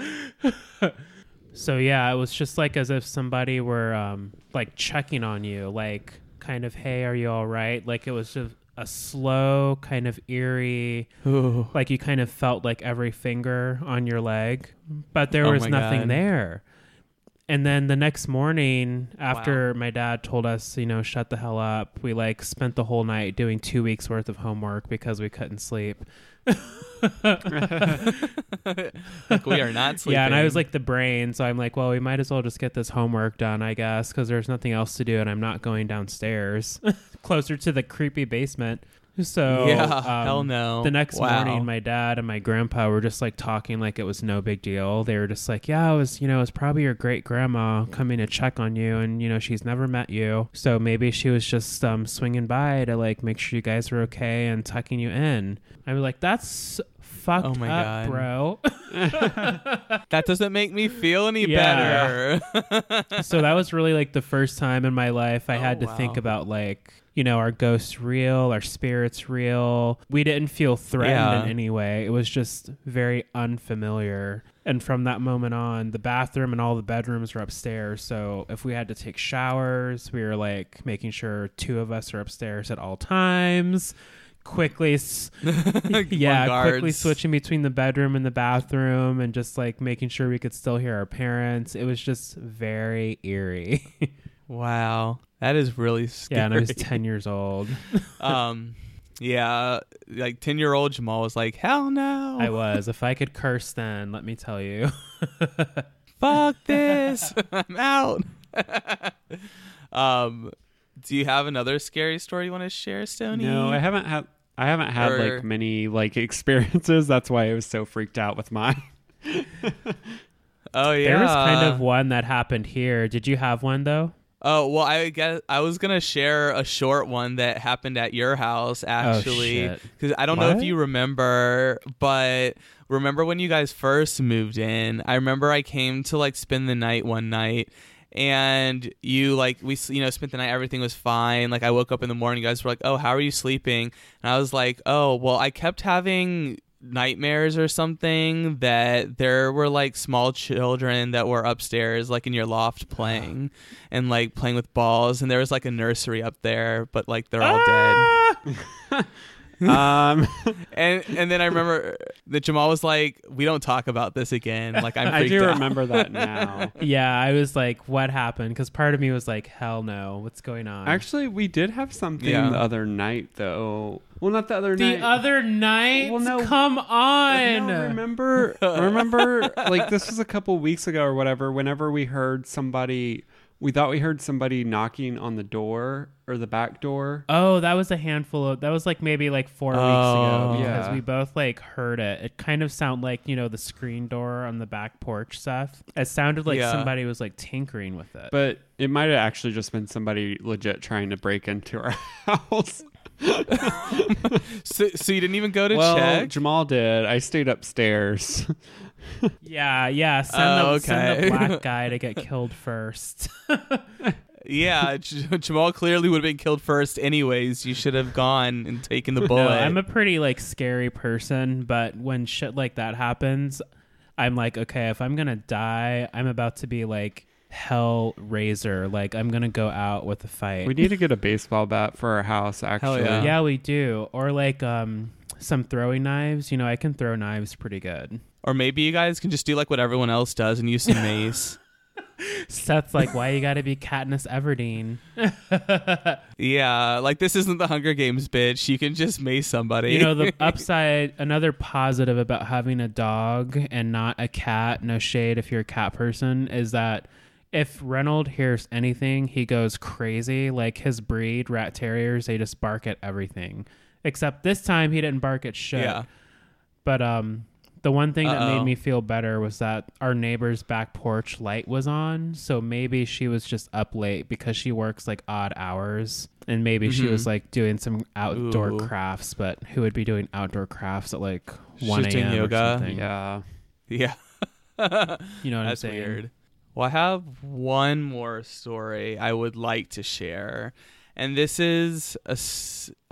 so yeah it was just like as if somebody were um like checking on you like kind of hey are you all right like it was just a slow kind of eerie Ooh. like you kind of felt like every finger on your leg, but there Oh was nothing God. there. And then the next morning, after my dad told us, you know, shut the hell up, we like spent the whole night doing two weeks worth of homework because we couldn't sleep. like we are not sleeping. Yeah, and I was like the brain, so I'm like, well, we might as well just get this homework done, I guess, because there's nothing else to do, and I'm not going downstairs, closer to the creepy basement. So yeah, um, hell no. the next Wow. morning my dad and my grandpa were just like talking like it was no big deal they were just like yeah it was you know it was probably your great grandma coming to check on you and you know she's never met you so maybe she was just um swinging by to like make sure you guys were okay and tucking you in i was like that's fucked Oh my up God. bro that doesn't make me feel any Yeah. better. so that was really like the first time in my life I Oh, had to think about like you know our ghosts real, our spirits real. We didn't feel threatened Yeah. in any way. It was just very unfamiliar. And from that moment on, the bathroom and all the bedrooms were upstairs. So if we had to take showers, we were like making sure two of us are upstairs at all times. Quickly, yeah, quickly switching between the bedroom and the bathroom and just like making sure we could still hear our parents. It was just very eerie. Wow, that is really scary. yeah, and I was 10 years old. um, yeah, like ten year old Jamal was like, "Hell no, I was. If I could curse then, let me tell you. fuck this, I'm out." um, do you have another scary story you want to share, Stony? No, I haven't had I haven't had Or- like many like experiences. That's why I was so freaked out with mine. Oh yeah. There was kind of one that happened here. Did you have one though? Oh well, I guess I was gonna share a short one that happened at your house oh, actually, Oh, because I don't know if you remember, but remember when you guys first moved in? I remember I came to like spend the night one night. And you like we you know spent the night everything was fine. Like I woke up in the morning you guys were like oh how are you sleeping? And I was like oh well I kept having nightmares or something that there were like small children that were upstairs like in your loft playing and like playing with balls and there was like a nursery up there but like they're all dead ah! um, and and then I remember that Jamal was like we don't talk about this again like I'm I do out. remember that now. Yeah, I was like, what happened? Because part of me was like, hell no, what's going on? Actually, we did have something Yeah. the other night, though. Well, not the other the night. The other night. Well, no. come on. No, remember, remember, like this was a couple weeks ago or whatever. Whenever we heard somebody, we thought we heard somebody knocking on the door or the back door. Oh, that was a handful of. That was like maybe like four weeks Oh. ago because Yeah. we both like heard it. It kind of sounded like you know the screen door on the back porch stuff. It sounded like Yeah. somebody was like tinkering with it. But it might have actually just been somebody legit trying to break into our house. so, so you didn't even go to well, check Jamal did. I stayed upstairs. yeah, yeah. Send, Oh, the, send the black guy to get killed first. yeah J- Jamal clearly would have been killed first anyways you should have gone and taken the bullet No, I'm a pretty like scary person, but when shit like that happens, I'm like, okay, if I'm gonna die, I'm about to be like hell Hellraiser. Like I'm gonna go out with a fight. we need to get a baseball bat for our house. Actually, yeah. yeah, we do. Or like um some throwing knives. You know, I can throw knives pretty good. Or maybe you guys can just do like what everyone else does and use some mace Seth's like, why you gotta be Katniss Everdeen? Yeah, like this isn't the Hunger Games, bitch. You can just mace somebody. You know, the upside, another positive about having a dog and not a cat, no shade if you're a cat person, is that if Reynolds hears anything, he goes crazy. Like his breed, rat terriers, they just bark at everything. Except this time he didn't bark at shit. yeah. But um, the one thing that Uh-oh. made me feel better was that our neighbor's back porch light was on. So maybe she was just up late because she works like odd hours. And maybe she Mhm. was like doing some outdoor Ooh. crafts. But who would be doing outdoor crafts at like 1 She's doing a.m. yoga. or something? Yeah. Yeah. You know what That's I'm saying? weird. Well, I have one more story I would like to share. And this is a,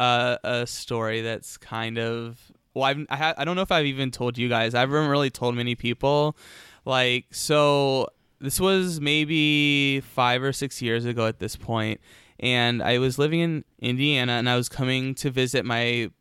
uh, a story that's kind of well, I've, I, ha- I don't know if I've even told you guys. I haven't really told many people. Like, so this was maybe five or six years ago at this point, and I was living in Indiana, and I was coming to visit my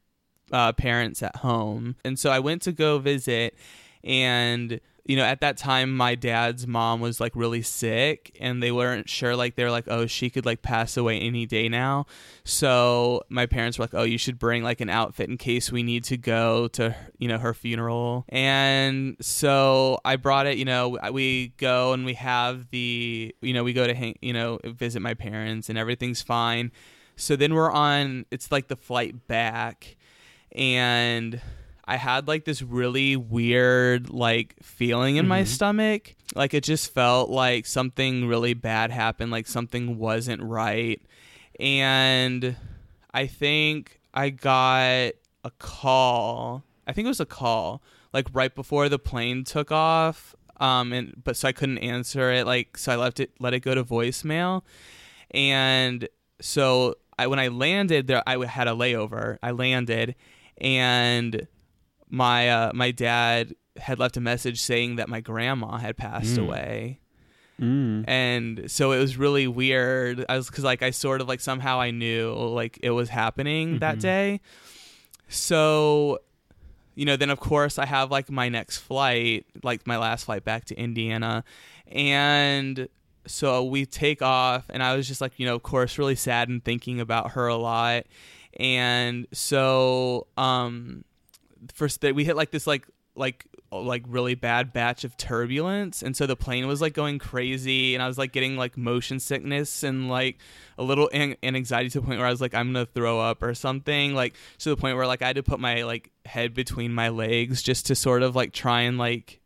uh, parents at home, and so I went to go visit, and you know at that time my dad's mom was like really sick and they weren't sure like they're like oh she could like pass away any day now. So my parents were like oh you should bring like an outfit in case we need to go to you know her funeral. And so i brought it you know we go and we have the you know we go to hang you know visit my parents and everything's fine. So then we're on it's like the flight back and I had like this really weird like feeling in my Mhm. stomach. Like it just felt like something really bad happened, like something wasn't right. And I think I got a call. I think it was a call like right before the plane took off. Um and but so I couldn't answer it like so I left it let it go to voicemail. And so I when I landed there I had a layover. I landed and my uh, my dad had left a message saying that my grandma had passed Mm. away Mm. and so it was really weird i was because like i sort of like somehow i knew like it was happening that Mhm. day so you know then of course i have like my next flight like my last flight back to indiana and so we take off and i was just like you know of course really sad and thinking about her a lot and so um first that we hit like this like like oh, like really bad batch of turbulence and so the plane was like going crazy and I was like getting like motion sickness and like a little an- anxiety to the point where I was like I'm to throw up or something like to the point where like I had to put my like head between my legs just to sort of like try and like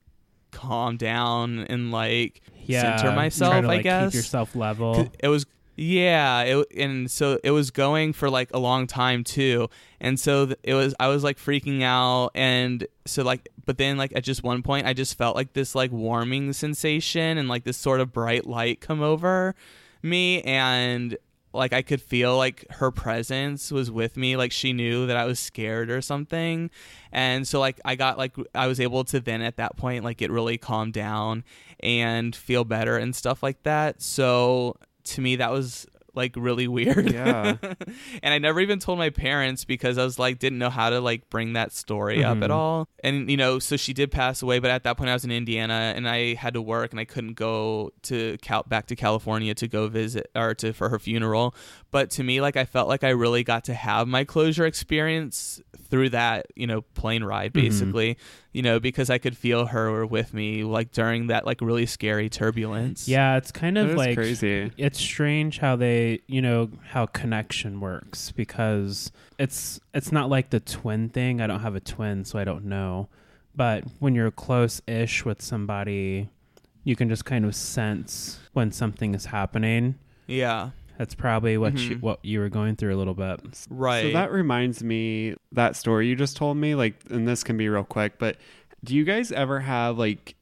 calm down and like yeah, center myself, to, I like, guess. keep yourself level. it was yeah it, and so it was going for like a long time too. And so it was i was like freaking out and so like but then like at just one point i just felt like this like warming sensation and like this sort of bright light come over me and like i could feel like her presence was with me like she knew that i was scared or something. And so like i got like i was able to then at that point like get really calmed down and feel better and stuff like that. So to me that was like really weird Yeah. and i never even told my parents because i was like didn't know how to like bring that story up at Mhm. all and you know so she did pass away but at that point i was in indiana and i had to work and i couldn't go to Cal- back to california to go visit or to for her funeral but to me like i felt like i really got to have my closure experience through that you know plane ride Mhm. basically you know because i could feel her with me like during that like really scary turbulence. Yeah, it's kind of is like crazy. it's strange how they you know how connection works because it's it's not like the twin thing. I don't have a twin so i don't know. But when you're close-ish with somebody you can just kind of sense when something is happening. Yeah that's probably what you Mhm. what you were going through a little bit. Right. So that reminds me that story you just told me, like, and this can be real quick, but do you guys ever have like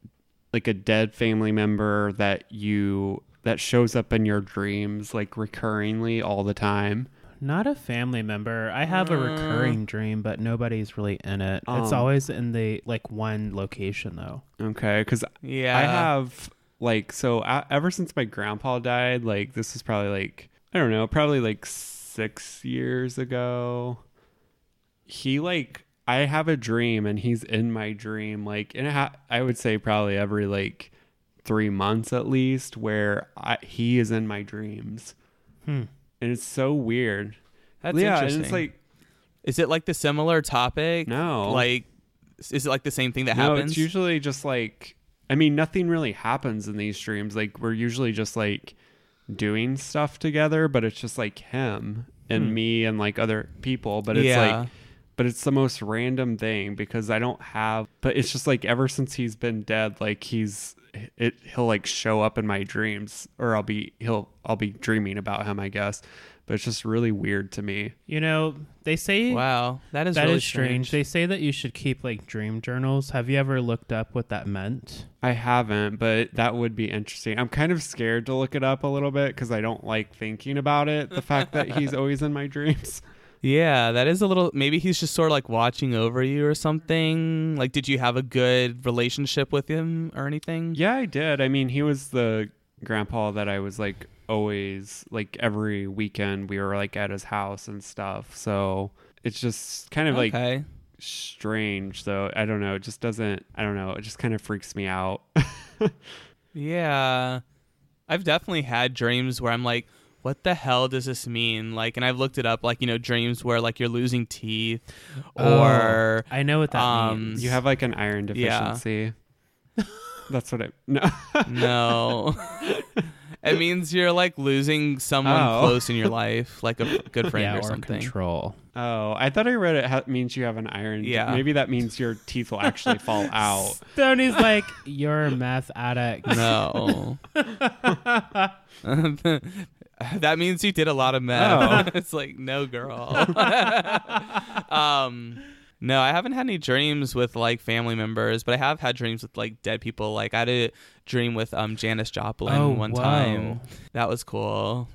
like a dead family member that you that shows up in your dreams like recurringly all the time? not a family member. I have a Uh. recurring dream but nobody's really in it. It's Um, always in the like one location though. Okay, because yeah. I have like so uh, ever since my grandpa died, like this is probably like I don't know, probably like six years ago. He like I have a dream and he's in my dream like and ha- I would say probably every like three months at least where I, he is in my dreams hmm. and it's so weird. that's yeah, interesting and it's like Is it like the similar topic? no, Like, is it like the same thing that no, happens? it's usually just like I mean, nothing really happens in these streams. Like we're usually just like doing stuff together, but it's just like him and Hmm. me and like other people. But it's yeah. like but it's the most random thing because I don't have but it's just like ever since he's been dead, like he's it he'll like show up in my dreams or I'll be he'll I'll be dreaming about him, I guess. But it's just really weird to me. you know they say wow, that is That is really strange. They say that you should keep like dream journals. Have you ever looked up what that meant? I haven't, but that would be interesting. I'm kind of scared to look it up a little bit because I don't like thinking about it. The fact that he's always in my dreams. Yeah, that is a little. Maybe he's just sort of like watching over you or something. Like, did you have a good relationship with him or anything? Yeah, I did. I mean, he was the grandpa that I was like always like every weekend we were like at his house and stuff. So it's just kind of like okay. strange though. I don't know. It just doesn't. I don't know. It just kind of freaks me out. Yeah, I've definitely had dreams where I'm like, what the hell does this mean? Like, and I've looked it up, like you know, dreams where like you're losing teeth, or I know what that Um, means. you have like an iron Yeah. deficiency. That's what I no. no. it means you're like losing someone Oh. close in your life, like a good friend yeah, or or something. control. Oh, I thought I read it ha- means you have an iron. Yeah. Maybe that means your teeth will actually fall out. Tony's like, you're a meth addict. No. that means you did a lot of meth. it's like, no, girl. um, no, I haven't had any dreams with like family members, but I have had dreams with like dead people. Like I had a dream with um Janis Joplin Oh, one whoa. time. That was cool.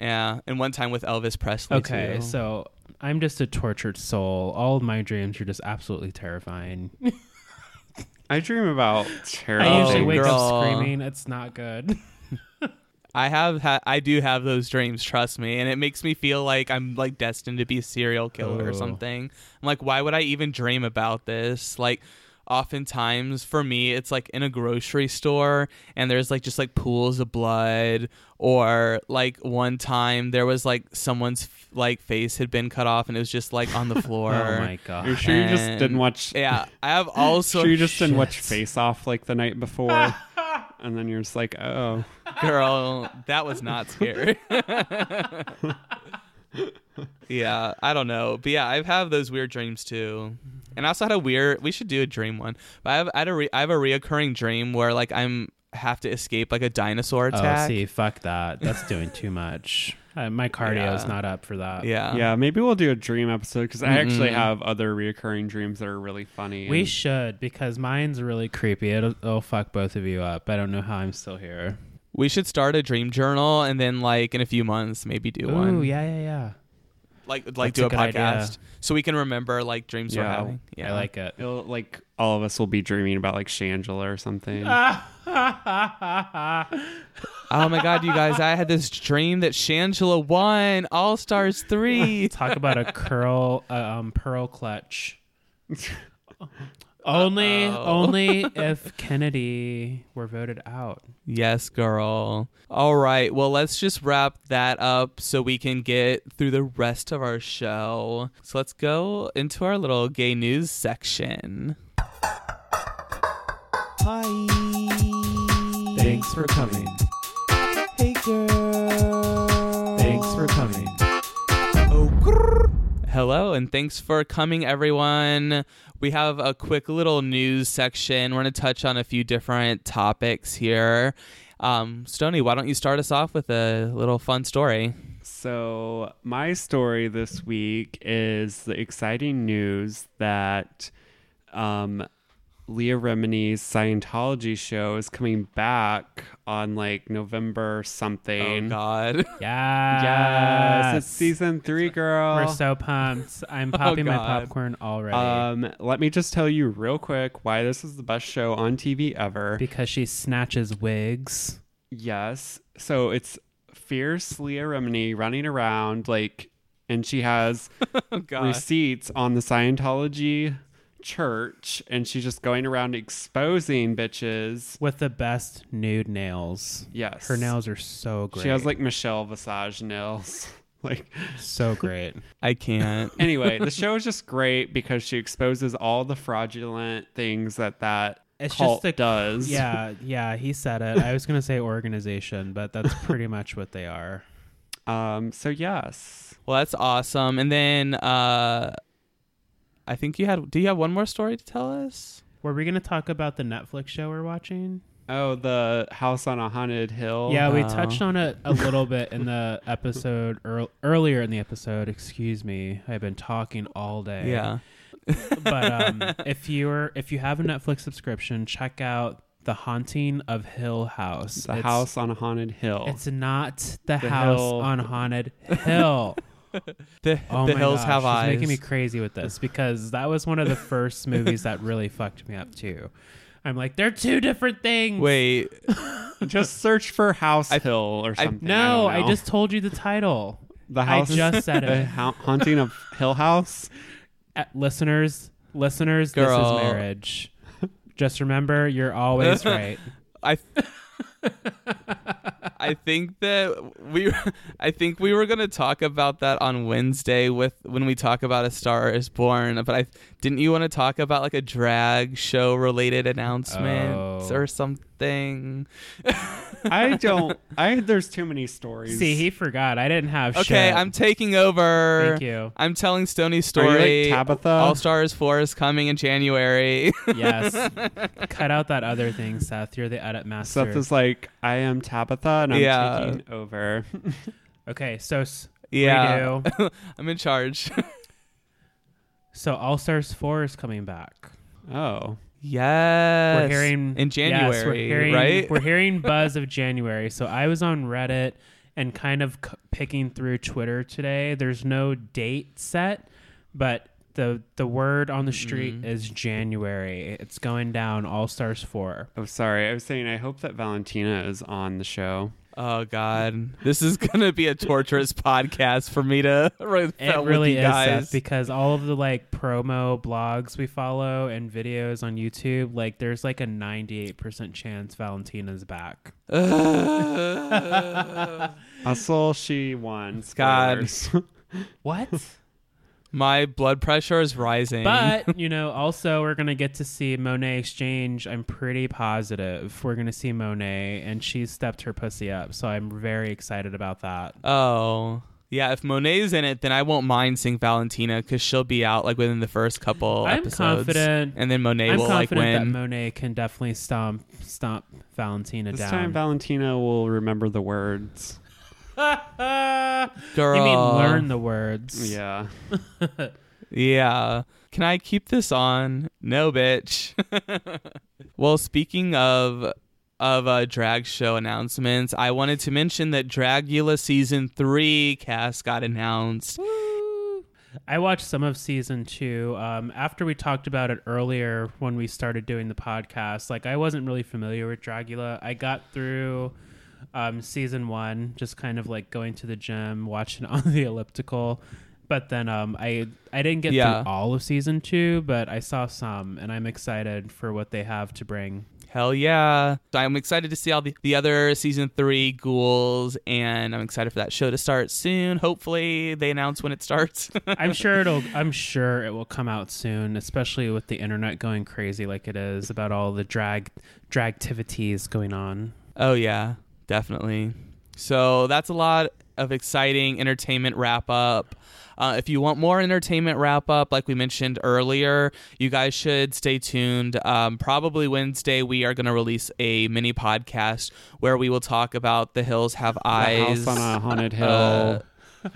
Yeah, and one time with Elvis Presley. Okay, too. so I'm just a tortured soul. All of my dreams are just absolutely terrifying. I dream about terrible I usually Oh, wake girl. up screaming. It's not good. I have had, I do have those dreams, trust me, and it makes me feel like I'm like destined to be a serial killer or Oh. something. I'm like, why would I even dream about this? Like, oftentimes for me it's like in a grocery store and there's like just like pools of blood or like one time there was like someone's like face had been cut off and it was just like on the floor. oh my god You're god. sure you just didn't watch? Yeah, I have also sure you just didn't watch Face Off like the night before, and then you're just like, oh, girl that was not scary yeah i don't know but yeah i've had those weird dreams too and i also had a weird we should do a dream one but i have I had a re- i have a reoccurring dream where like i'm have to escape like a dinosaur oh, attack. Oh, attack see, fuck that. That's doing too much. Uh, my cardio Yeah. not up for that. yeah yeah. Maybe we'll do a dream episode because I actually Mm-mm. have other reoccurring dreams that are really funny. We and- should because mine's really creepy. It'll, it'll fuck both of you up. I don't know how I'm still here. we should start a dream journal and then like in a few months maybe do Ooh, one yeah, yeah, yeah. Like like That's do a a, good idea. podcast so we can remember like dreams we're Yeah. having yeah I like it. It'll, like all of us will be dreaming about like Shangela or something. oh my god you guys i had this dream that shangela won all stars 3 Talk about a curl, uh, um, pearl clutch. only, Uh-oh. only if Kennedy were voted out. Yes, girl. All right. Well, let's just wrap that up so we can get through the rest of our show. So let's go into our little gay news section. Hi. Thanks for coming. Hey, girl. Thanks for coming. Oh, grrr. Hello, and thanks for coming, everyone. We have a quick little news section. We're going to touch on a few different topics here. Um, Stony, why don't you start us off with a little fun story? So, my story this week is the exciting news that um, Leah Remini's Scientology show is coming back on like November something. Oh. God. Yeah. yes, it's season three, girl. We're so pumped. I'm popping my Oh, God. popcorn already. um, let me just tell you real quick why this is the best show on TV ever. because she snatches wigs. Yes. So it's fierce Leah Remini running around like and she has Oh, receipts on the Scientology church and she's just going around exposing bitches. with the best nude nails. Yes. Her nails are so great. She has like Michelle Visage nails. like so great. I can't. anyway, the show is just great because she exposes all the fraudulent things that that It's cult just a does. Yeah, yeah, he said it. I was gonna say organization, but that's pretty much what they are. Um so yes. Well, that's awesome. And then uh I think you had do you have one more story to tell us? Were we gonna talk about the Netflix show we're watching? Oh, the house on a haunted hill. Yeah, we Oh. touched on it a little bit in the episode earl earlier in the episode. Excuse me, I've been talking all day. Yeah. but um, if you're if you have a Netflix subscription, check out The Haunting of Hill House. The It's- house on a haunted hill. It's not the, The house hill. on haunted hill. The Oh the my hills gosh, have eyes. making me crazy with this because that was one of the first movies that really fucked me up too. I'm like, they're two different things. Wait, just search for House I- Hill or I- something. no, I, I, just told you the title. the house. I house. just said the it. ha- haunting of Hill House. Uh, listeners, listeners, Girl. this is marriage. Just remember, you're always right. I I think that we I think we were going to talk about that on Wednesday with when we talk about a star is born, but I didn't you want to talk about like a drag show related announcement Oh. or something? I don't. I there's too many stories. See, he forgot. I didn't have Okay, shit. I'm taking over. Thank you. I'm telling Stoney's Are you story. like Tabatha? All Stars 4 is coming in January. Yes. Cut out that other thing, Seth. You're the edit master. Seth is like, I am Tabatha, and I'm Yeah. taking over. okay, so yeah. redo. I'm in charge. So All Stars 4 is coming back. oh, yes. we're hearing in January, yes, we're hearing, right? We're hearing buzz of January. So I was on Reddit and kind of c- picking through Twitter today. There's no date set, but the the word on the street Mhm. is January. It's going down All Stars 4. oh, sorry. I was saying, I hope that Valentina is on the show. Oh God, this is gonna be a torturous podcast for me to really It really with you is. Seth, because all of the like promo blogs we follow and videos on YouTube, like there's like a 98% chance Valentina's back. Hustle, she won. God. Spoilers. What? My blood pressure is rising. but, you know, also we're going to get to see Monét X Change. I'm pretty positive we're going to see Monet and she's stepped her pussy up. So I'm very excited about that. oh yeah, if Monet's in it, then I won't mind seeing Valentina because she'll be out like within the first couple I'm episodes. confident. and then Monet I'm will like confident that win. Monet can definitely stomp stomp Valentina down. this down. time, Valentina will remember the words. Girl, You mean learn the words? Yeah. Yeah. Can I keep this on? No, bitch. well, speaking of of uh, drag show announcements, I wanted to mention that Dragula season three cast got announced. I watched some of season two. Um, after we talked about it earlier when we started doing the podcast, like I wasn't really familiar with Dragula. I got through um, season one, just kind of like going to the gym, watching on the elliptical. But then um, I I didn't get Yeah. through all of season two, but I saw some, and I'm excited for what they have to bring. Hell yeah. So I'm excited to see all the, the other season three ghouls, and I'm excited for that show to start soon. Hopefully, they announce when it starts. I'm sure it'll. I'm sure it will come out soon, especially with the internet going crazy like it is about all the drag dragtivities going on. Oh yeah, definitely. So that's a lot of exciting entertainment wrap up. Uh, if you want more entertainment wrap up, like we mentioned earlier, you guys should stay tuned. Um, probably Wednesday, we are going to release a mini podcast where we will talk about The Hills Have The Eyes. house on a haunted hill. uh,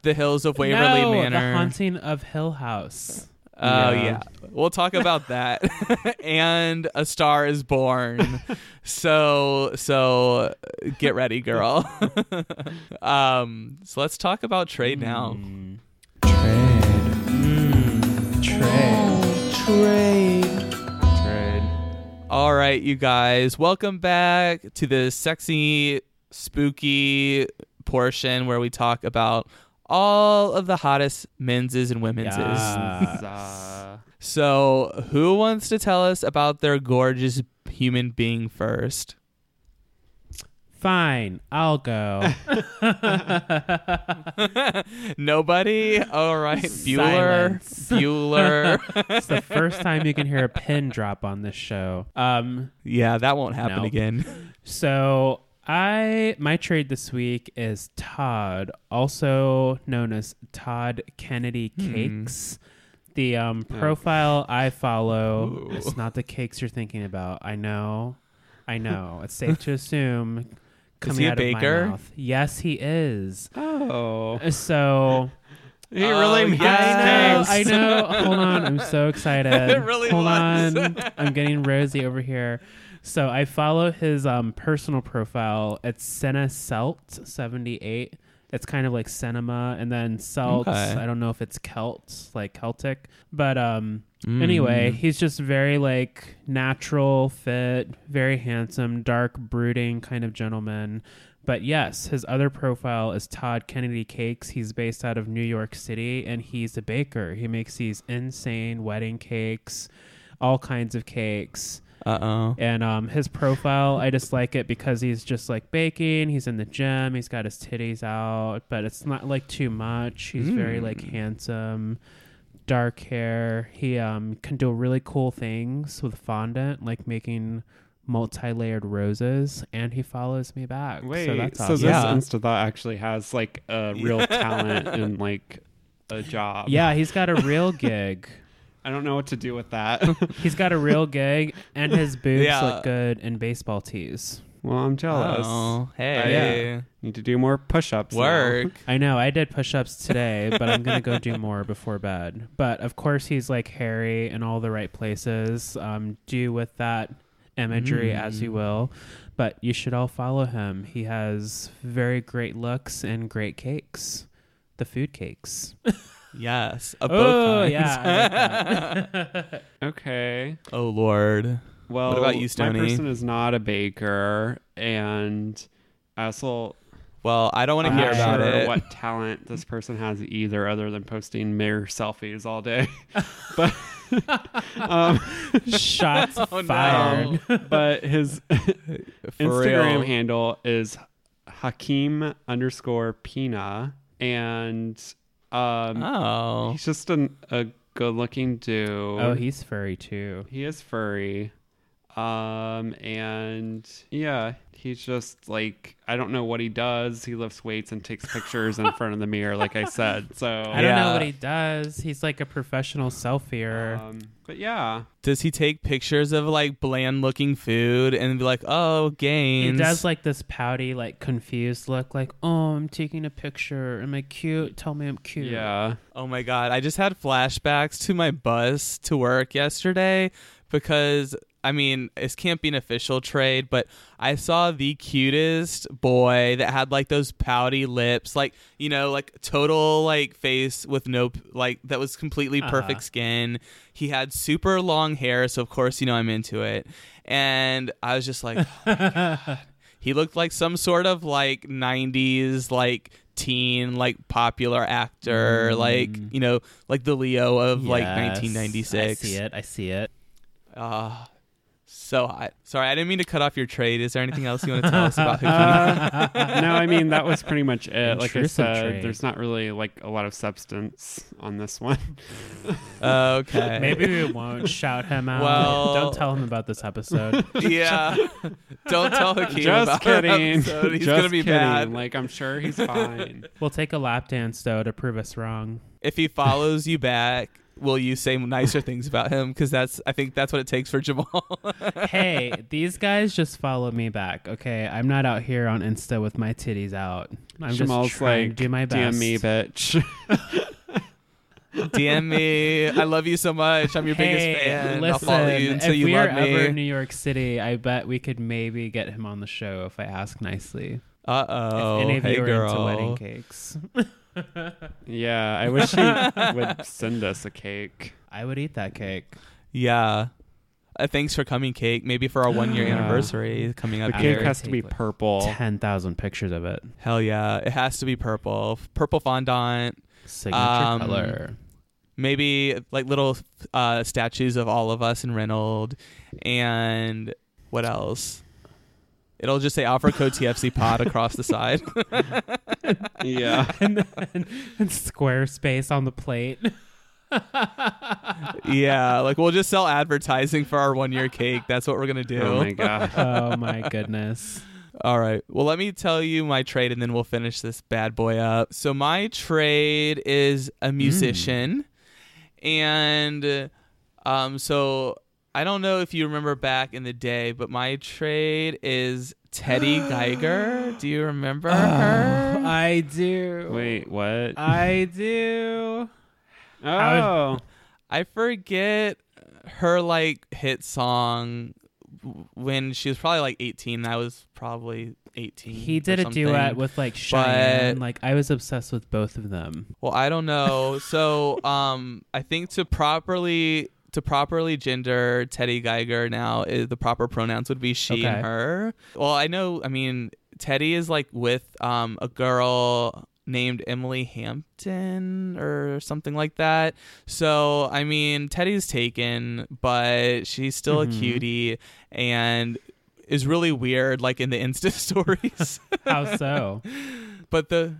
the Hills of Waverly no, Manor. The Haunting of Hill House. Oh Yeah. yeah. We'll talk about that. and A Star is Born. so so get ready, girl. um so let's talk about trade now. Trade. Mm. Trade. All right, you guys. Welcome back to the sexy spooky portion where we talk about all of the hottest menses and womenses. Yeah. Uh, So, who wants to tell us about their gorgeous human being first? Fine, I'll go. Nobody? All right. Bueller. Silence. Bueller. it's the first time you can hear a pin drop on this show. Um, yeah, that won't happen No. again. So I my trade this week is Todd, also known as Todd Kennedy Hmm. Cakes. The um, profile I follow, Ooh. it's not the cakes you're thinking about. I know, I know. It's safe to assume. Coming he a out of baker? my mouth. Yes, he is. oh. So He Oh, really means yes. I things. know. Hold on. I'm so excited. It really Hold was. on. I'm getting rosy over here. So I follow his um, personal profile. It's Senna Celt 78. It's kind of like cinema, and then Celt. Okay. I don't know if it's Celt, like Celtic, but um. Mm. Anyway, he's just very like natural, fit, very handsome, dark, brooding kind of gentleman. But yes, his other profile is Todd Kennedy Cakes. He's based out of New York City and he's a baker. He makes these insane wedding cakes, all kinds of cakes. Uh oh. And um, his profile, I just like it because he's just like baking. He's in the gym. He's got his titties out, but it's not like too much. He's very like Mm. handsome, dark hair. He um can do really cool things with fondant, like making multi-layered roses. And he follows me back. Wait, so that's so awesome. this Yeah. Insta Thought actually has like a real talent and like a job. yeah, he's got a real gig. I don't know what to do with that. He's got a real gig, and his boobs Yeah. look good in baseball tees. well, I'm jealous. Oh, hey. Need to do more push-ups. now. Work. I know. I did push ups today, but I'm going to go do more before bed. But of course, he's like hairy in all the right places. Um, do with that imagery as you Mm. will. But you should all follow him. He has very great looks and great cakes. The food cakes. Yes. Of oh, both kinds. yeah. I like that. Okay. oh, Lord. Well, What about you, My person is not a baker, and I also Well, I don't want to I'm hear not about sure it. what talent this person has either, other than posting mirror selfies all day. but um, Shots Oh, no. fired. but his For Instagram real. handle is Hakim underscore Pina, and um, Oh. he's just an, a good-looking dude. Oh, he's furry too. he is furry, um, and yeah, he's just like I don't know what he does. He lifts weights and takes pictures in front of the mirror, like I said. So I don't know what he does. He's like a professional selfier. Um, but yeah, Does he take pictures of like bland looking food and be like, "Oh, gains? he gains"? does like this pouty, like confused look, like, "Oh, I'm taking a picture. Am I cute? Tell me I'm cute." yeah. Oh my god, I just had flashbacks to my bus to work yesterday because I mean, this can't be an official trade, but I saw the cutest boy that had like those pouty lips, like, you know, like total like face with no like that was completely Uh-huh. perfect skin. He had super long hair, so of course, you know, I'm into it. And I was just like, oh he looked like some sort of like 90s like teen like popular actor like Mm. you know like the leo of like 1996 I see it. I see it. Ah, so hot. Sorry, I didn't mean to cut off your trade. Is there anything else you want to tell us about Hakeem? Uh, no, I mean that was pretty much it. Like I said, trade. there's not really like a lot of substance on this one. okay. Maybe we won't shout him out. Well- don't tell him about this episode. Yeah. Don't tell Hakeem Just about our kidding. episode. He's Just gonna be kidding. bad. Like I'm sure he's fine. we'll take a lap dance though to prove us wrong. If he follows you back, will you say nicer things about him? Because that's I think that's what it takes for Jamal. hey, these guys just follow me back. Okay, I'm not out here on Insta with my titties out. I'm Jamal's just trying like, to do my best. "Damn me, bitch." DM me. I love you so much. I'm your hey, biggest fan. Listen, I'll follow you until if you we are love ever in. New York City, I bet we could maybe get him on the show if I ask nicely. Uh oh. if any of hey you are girl. into wedding cakes, yeah, I wish he would send us a cake. I would eat that cake. Yeah. Uh, thanks for coming, Cake. Maybe for our one year anniversary coming The up I cake here. has to be purple. Ten thousand pictures of it. Hell yeah. It has to be purple. Purple fondant. Signature Um, color. Maybe like little uh, statues of all of us in Reynolds. And what else? It'll just say offer code TFC pod across the side. Yeah. and then and Squarespace on the plate. yeah. Like we'll just sell advertising for our one year cake. That's what we're going to do. Oh my god. oh my goodness. All right. Well, let me tell you my trade and then we'll finish this bad boy up. So, my trade is a musician. And um, so I don't know if you remember back in the day, but my trade is Teddy Geiger. Do you remember her? I do. Wait, what? I do. oh. I forget her like hit song when she was probably like 18. I was probably 18. He or did a duet with like Cheyenne. Like I was obsessed with both of them. Well, I don't know. so, um, I think to properly to properly gender Teddy Geiger now is the proper pronouns would be she Okay. and her. Well, I know. I mean, Teddy is like with um a girl named Emily Hampton or something like that. So, I mean, Teddy's taken, but she's still Mhm. a cutie and is really weird like in the Insta stories. How so? but the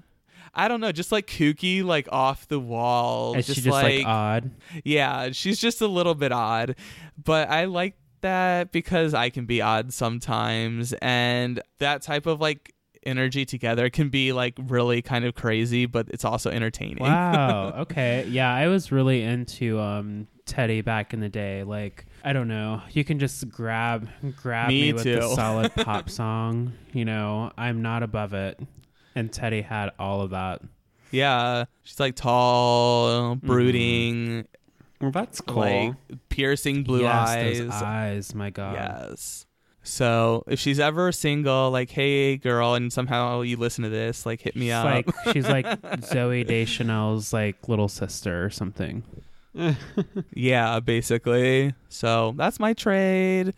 I don't know, just like kooky, like off the wall. Is she just like, odd? yeah, she's just a little bit odd, but I like that because I can be odd sometimes, and that type of like energy together can be like really kind of crazy, but it's also entertaining. Wow. Okay. Yeah, I was really into um Teddy back in the day. Like I don't know, you can just grab grab Me me, with the solid pop song. You know, I'm not above it. And Teddy had all of that. Yeah, she's like tall, mm-hmm. brooding, Well, that's cool. like piercing blue yes, eyes. Those eyes, my God. Yes. So if she's ever single, like, hey girl, and somehow you listen to this, like, hit me She's up. like she's like Zooey Deschanel's like little sister or something. yeah, basically. So that's my trade.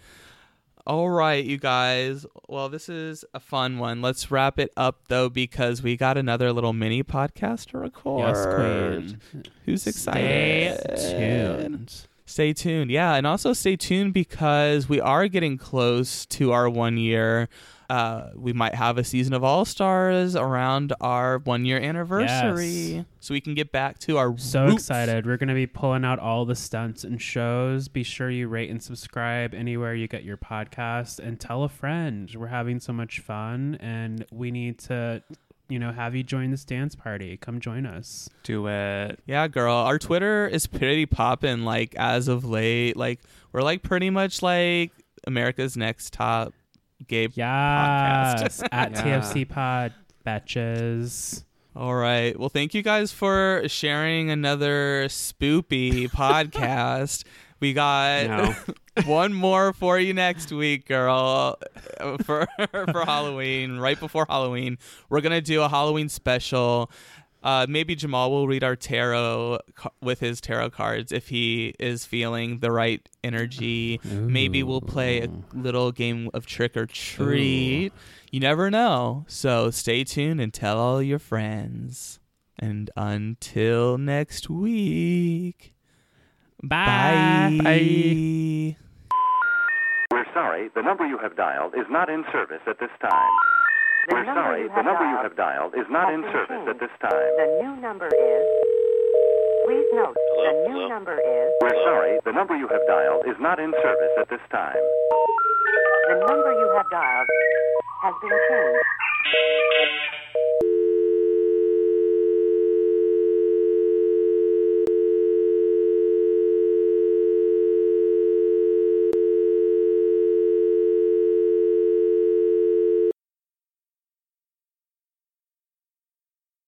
All right, you guys. Well, this is a fun one. Let's wrap it up though, because we got another little mini podcast to record. Yes, Queen. Who's excited? Stay tuned. Stay tuned. Yeah, and also stay tuned because we are getting close to our one year. Uh, we might have a season of All Stars around our one year anniversary, Yes. so we can get back to our So roots. excited. We're going to be pulling out all the stunts and shows. Be sure you rate and subscribe anywhere you get your podcast and tell a friend. We're having so much fun and we need to, you know, have you join this dance party. Come join us. Do it. Yeah, girl. Our Twitter is pretty popping. Like as of late, like we're like pretty much like America's Next Top Gay. Yes. At Yeah. TFC Pod, betches. All right. Well, thank you guys for sharing another spoopy podcast. We got No. one more for you next week, girl. For for Halloween, right before Halloween, we're gonna do a Halloween special. Uh, maybe Jamal will read our tarot ca- with his tarot cards if he is feeling the right energy. Maybe we'll play a little game of trick or treat. You never know. So stay tuned and tell all your friends. And until next week. Bye. Bye. We're sorry, the number you have dialed is not in service at this time. The We're sorry, the have number you have dialed is not in service changed. at this time. The new number is. Please note, Hello? the new Hello? number is. We're sorry, the number you have dialed is not in service at this time. The number you have dialed has been changed.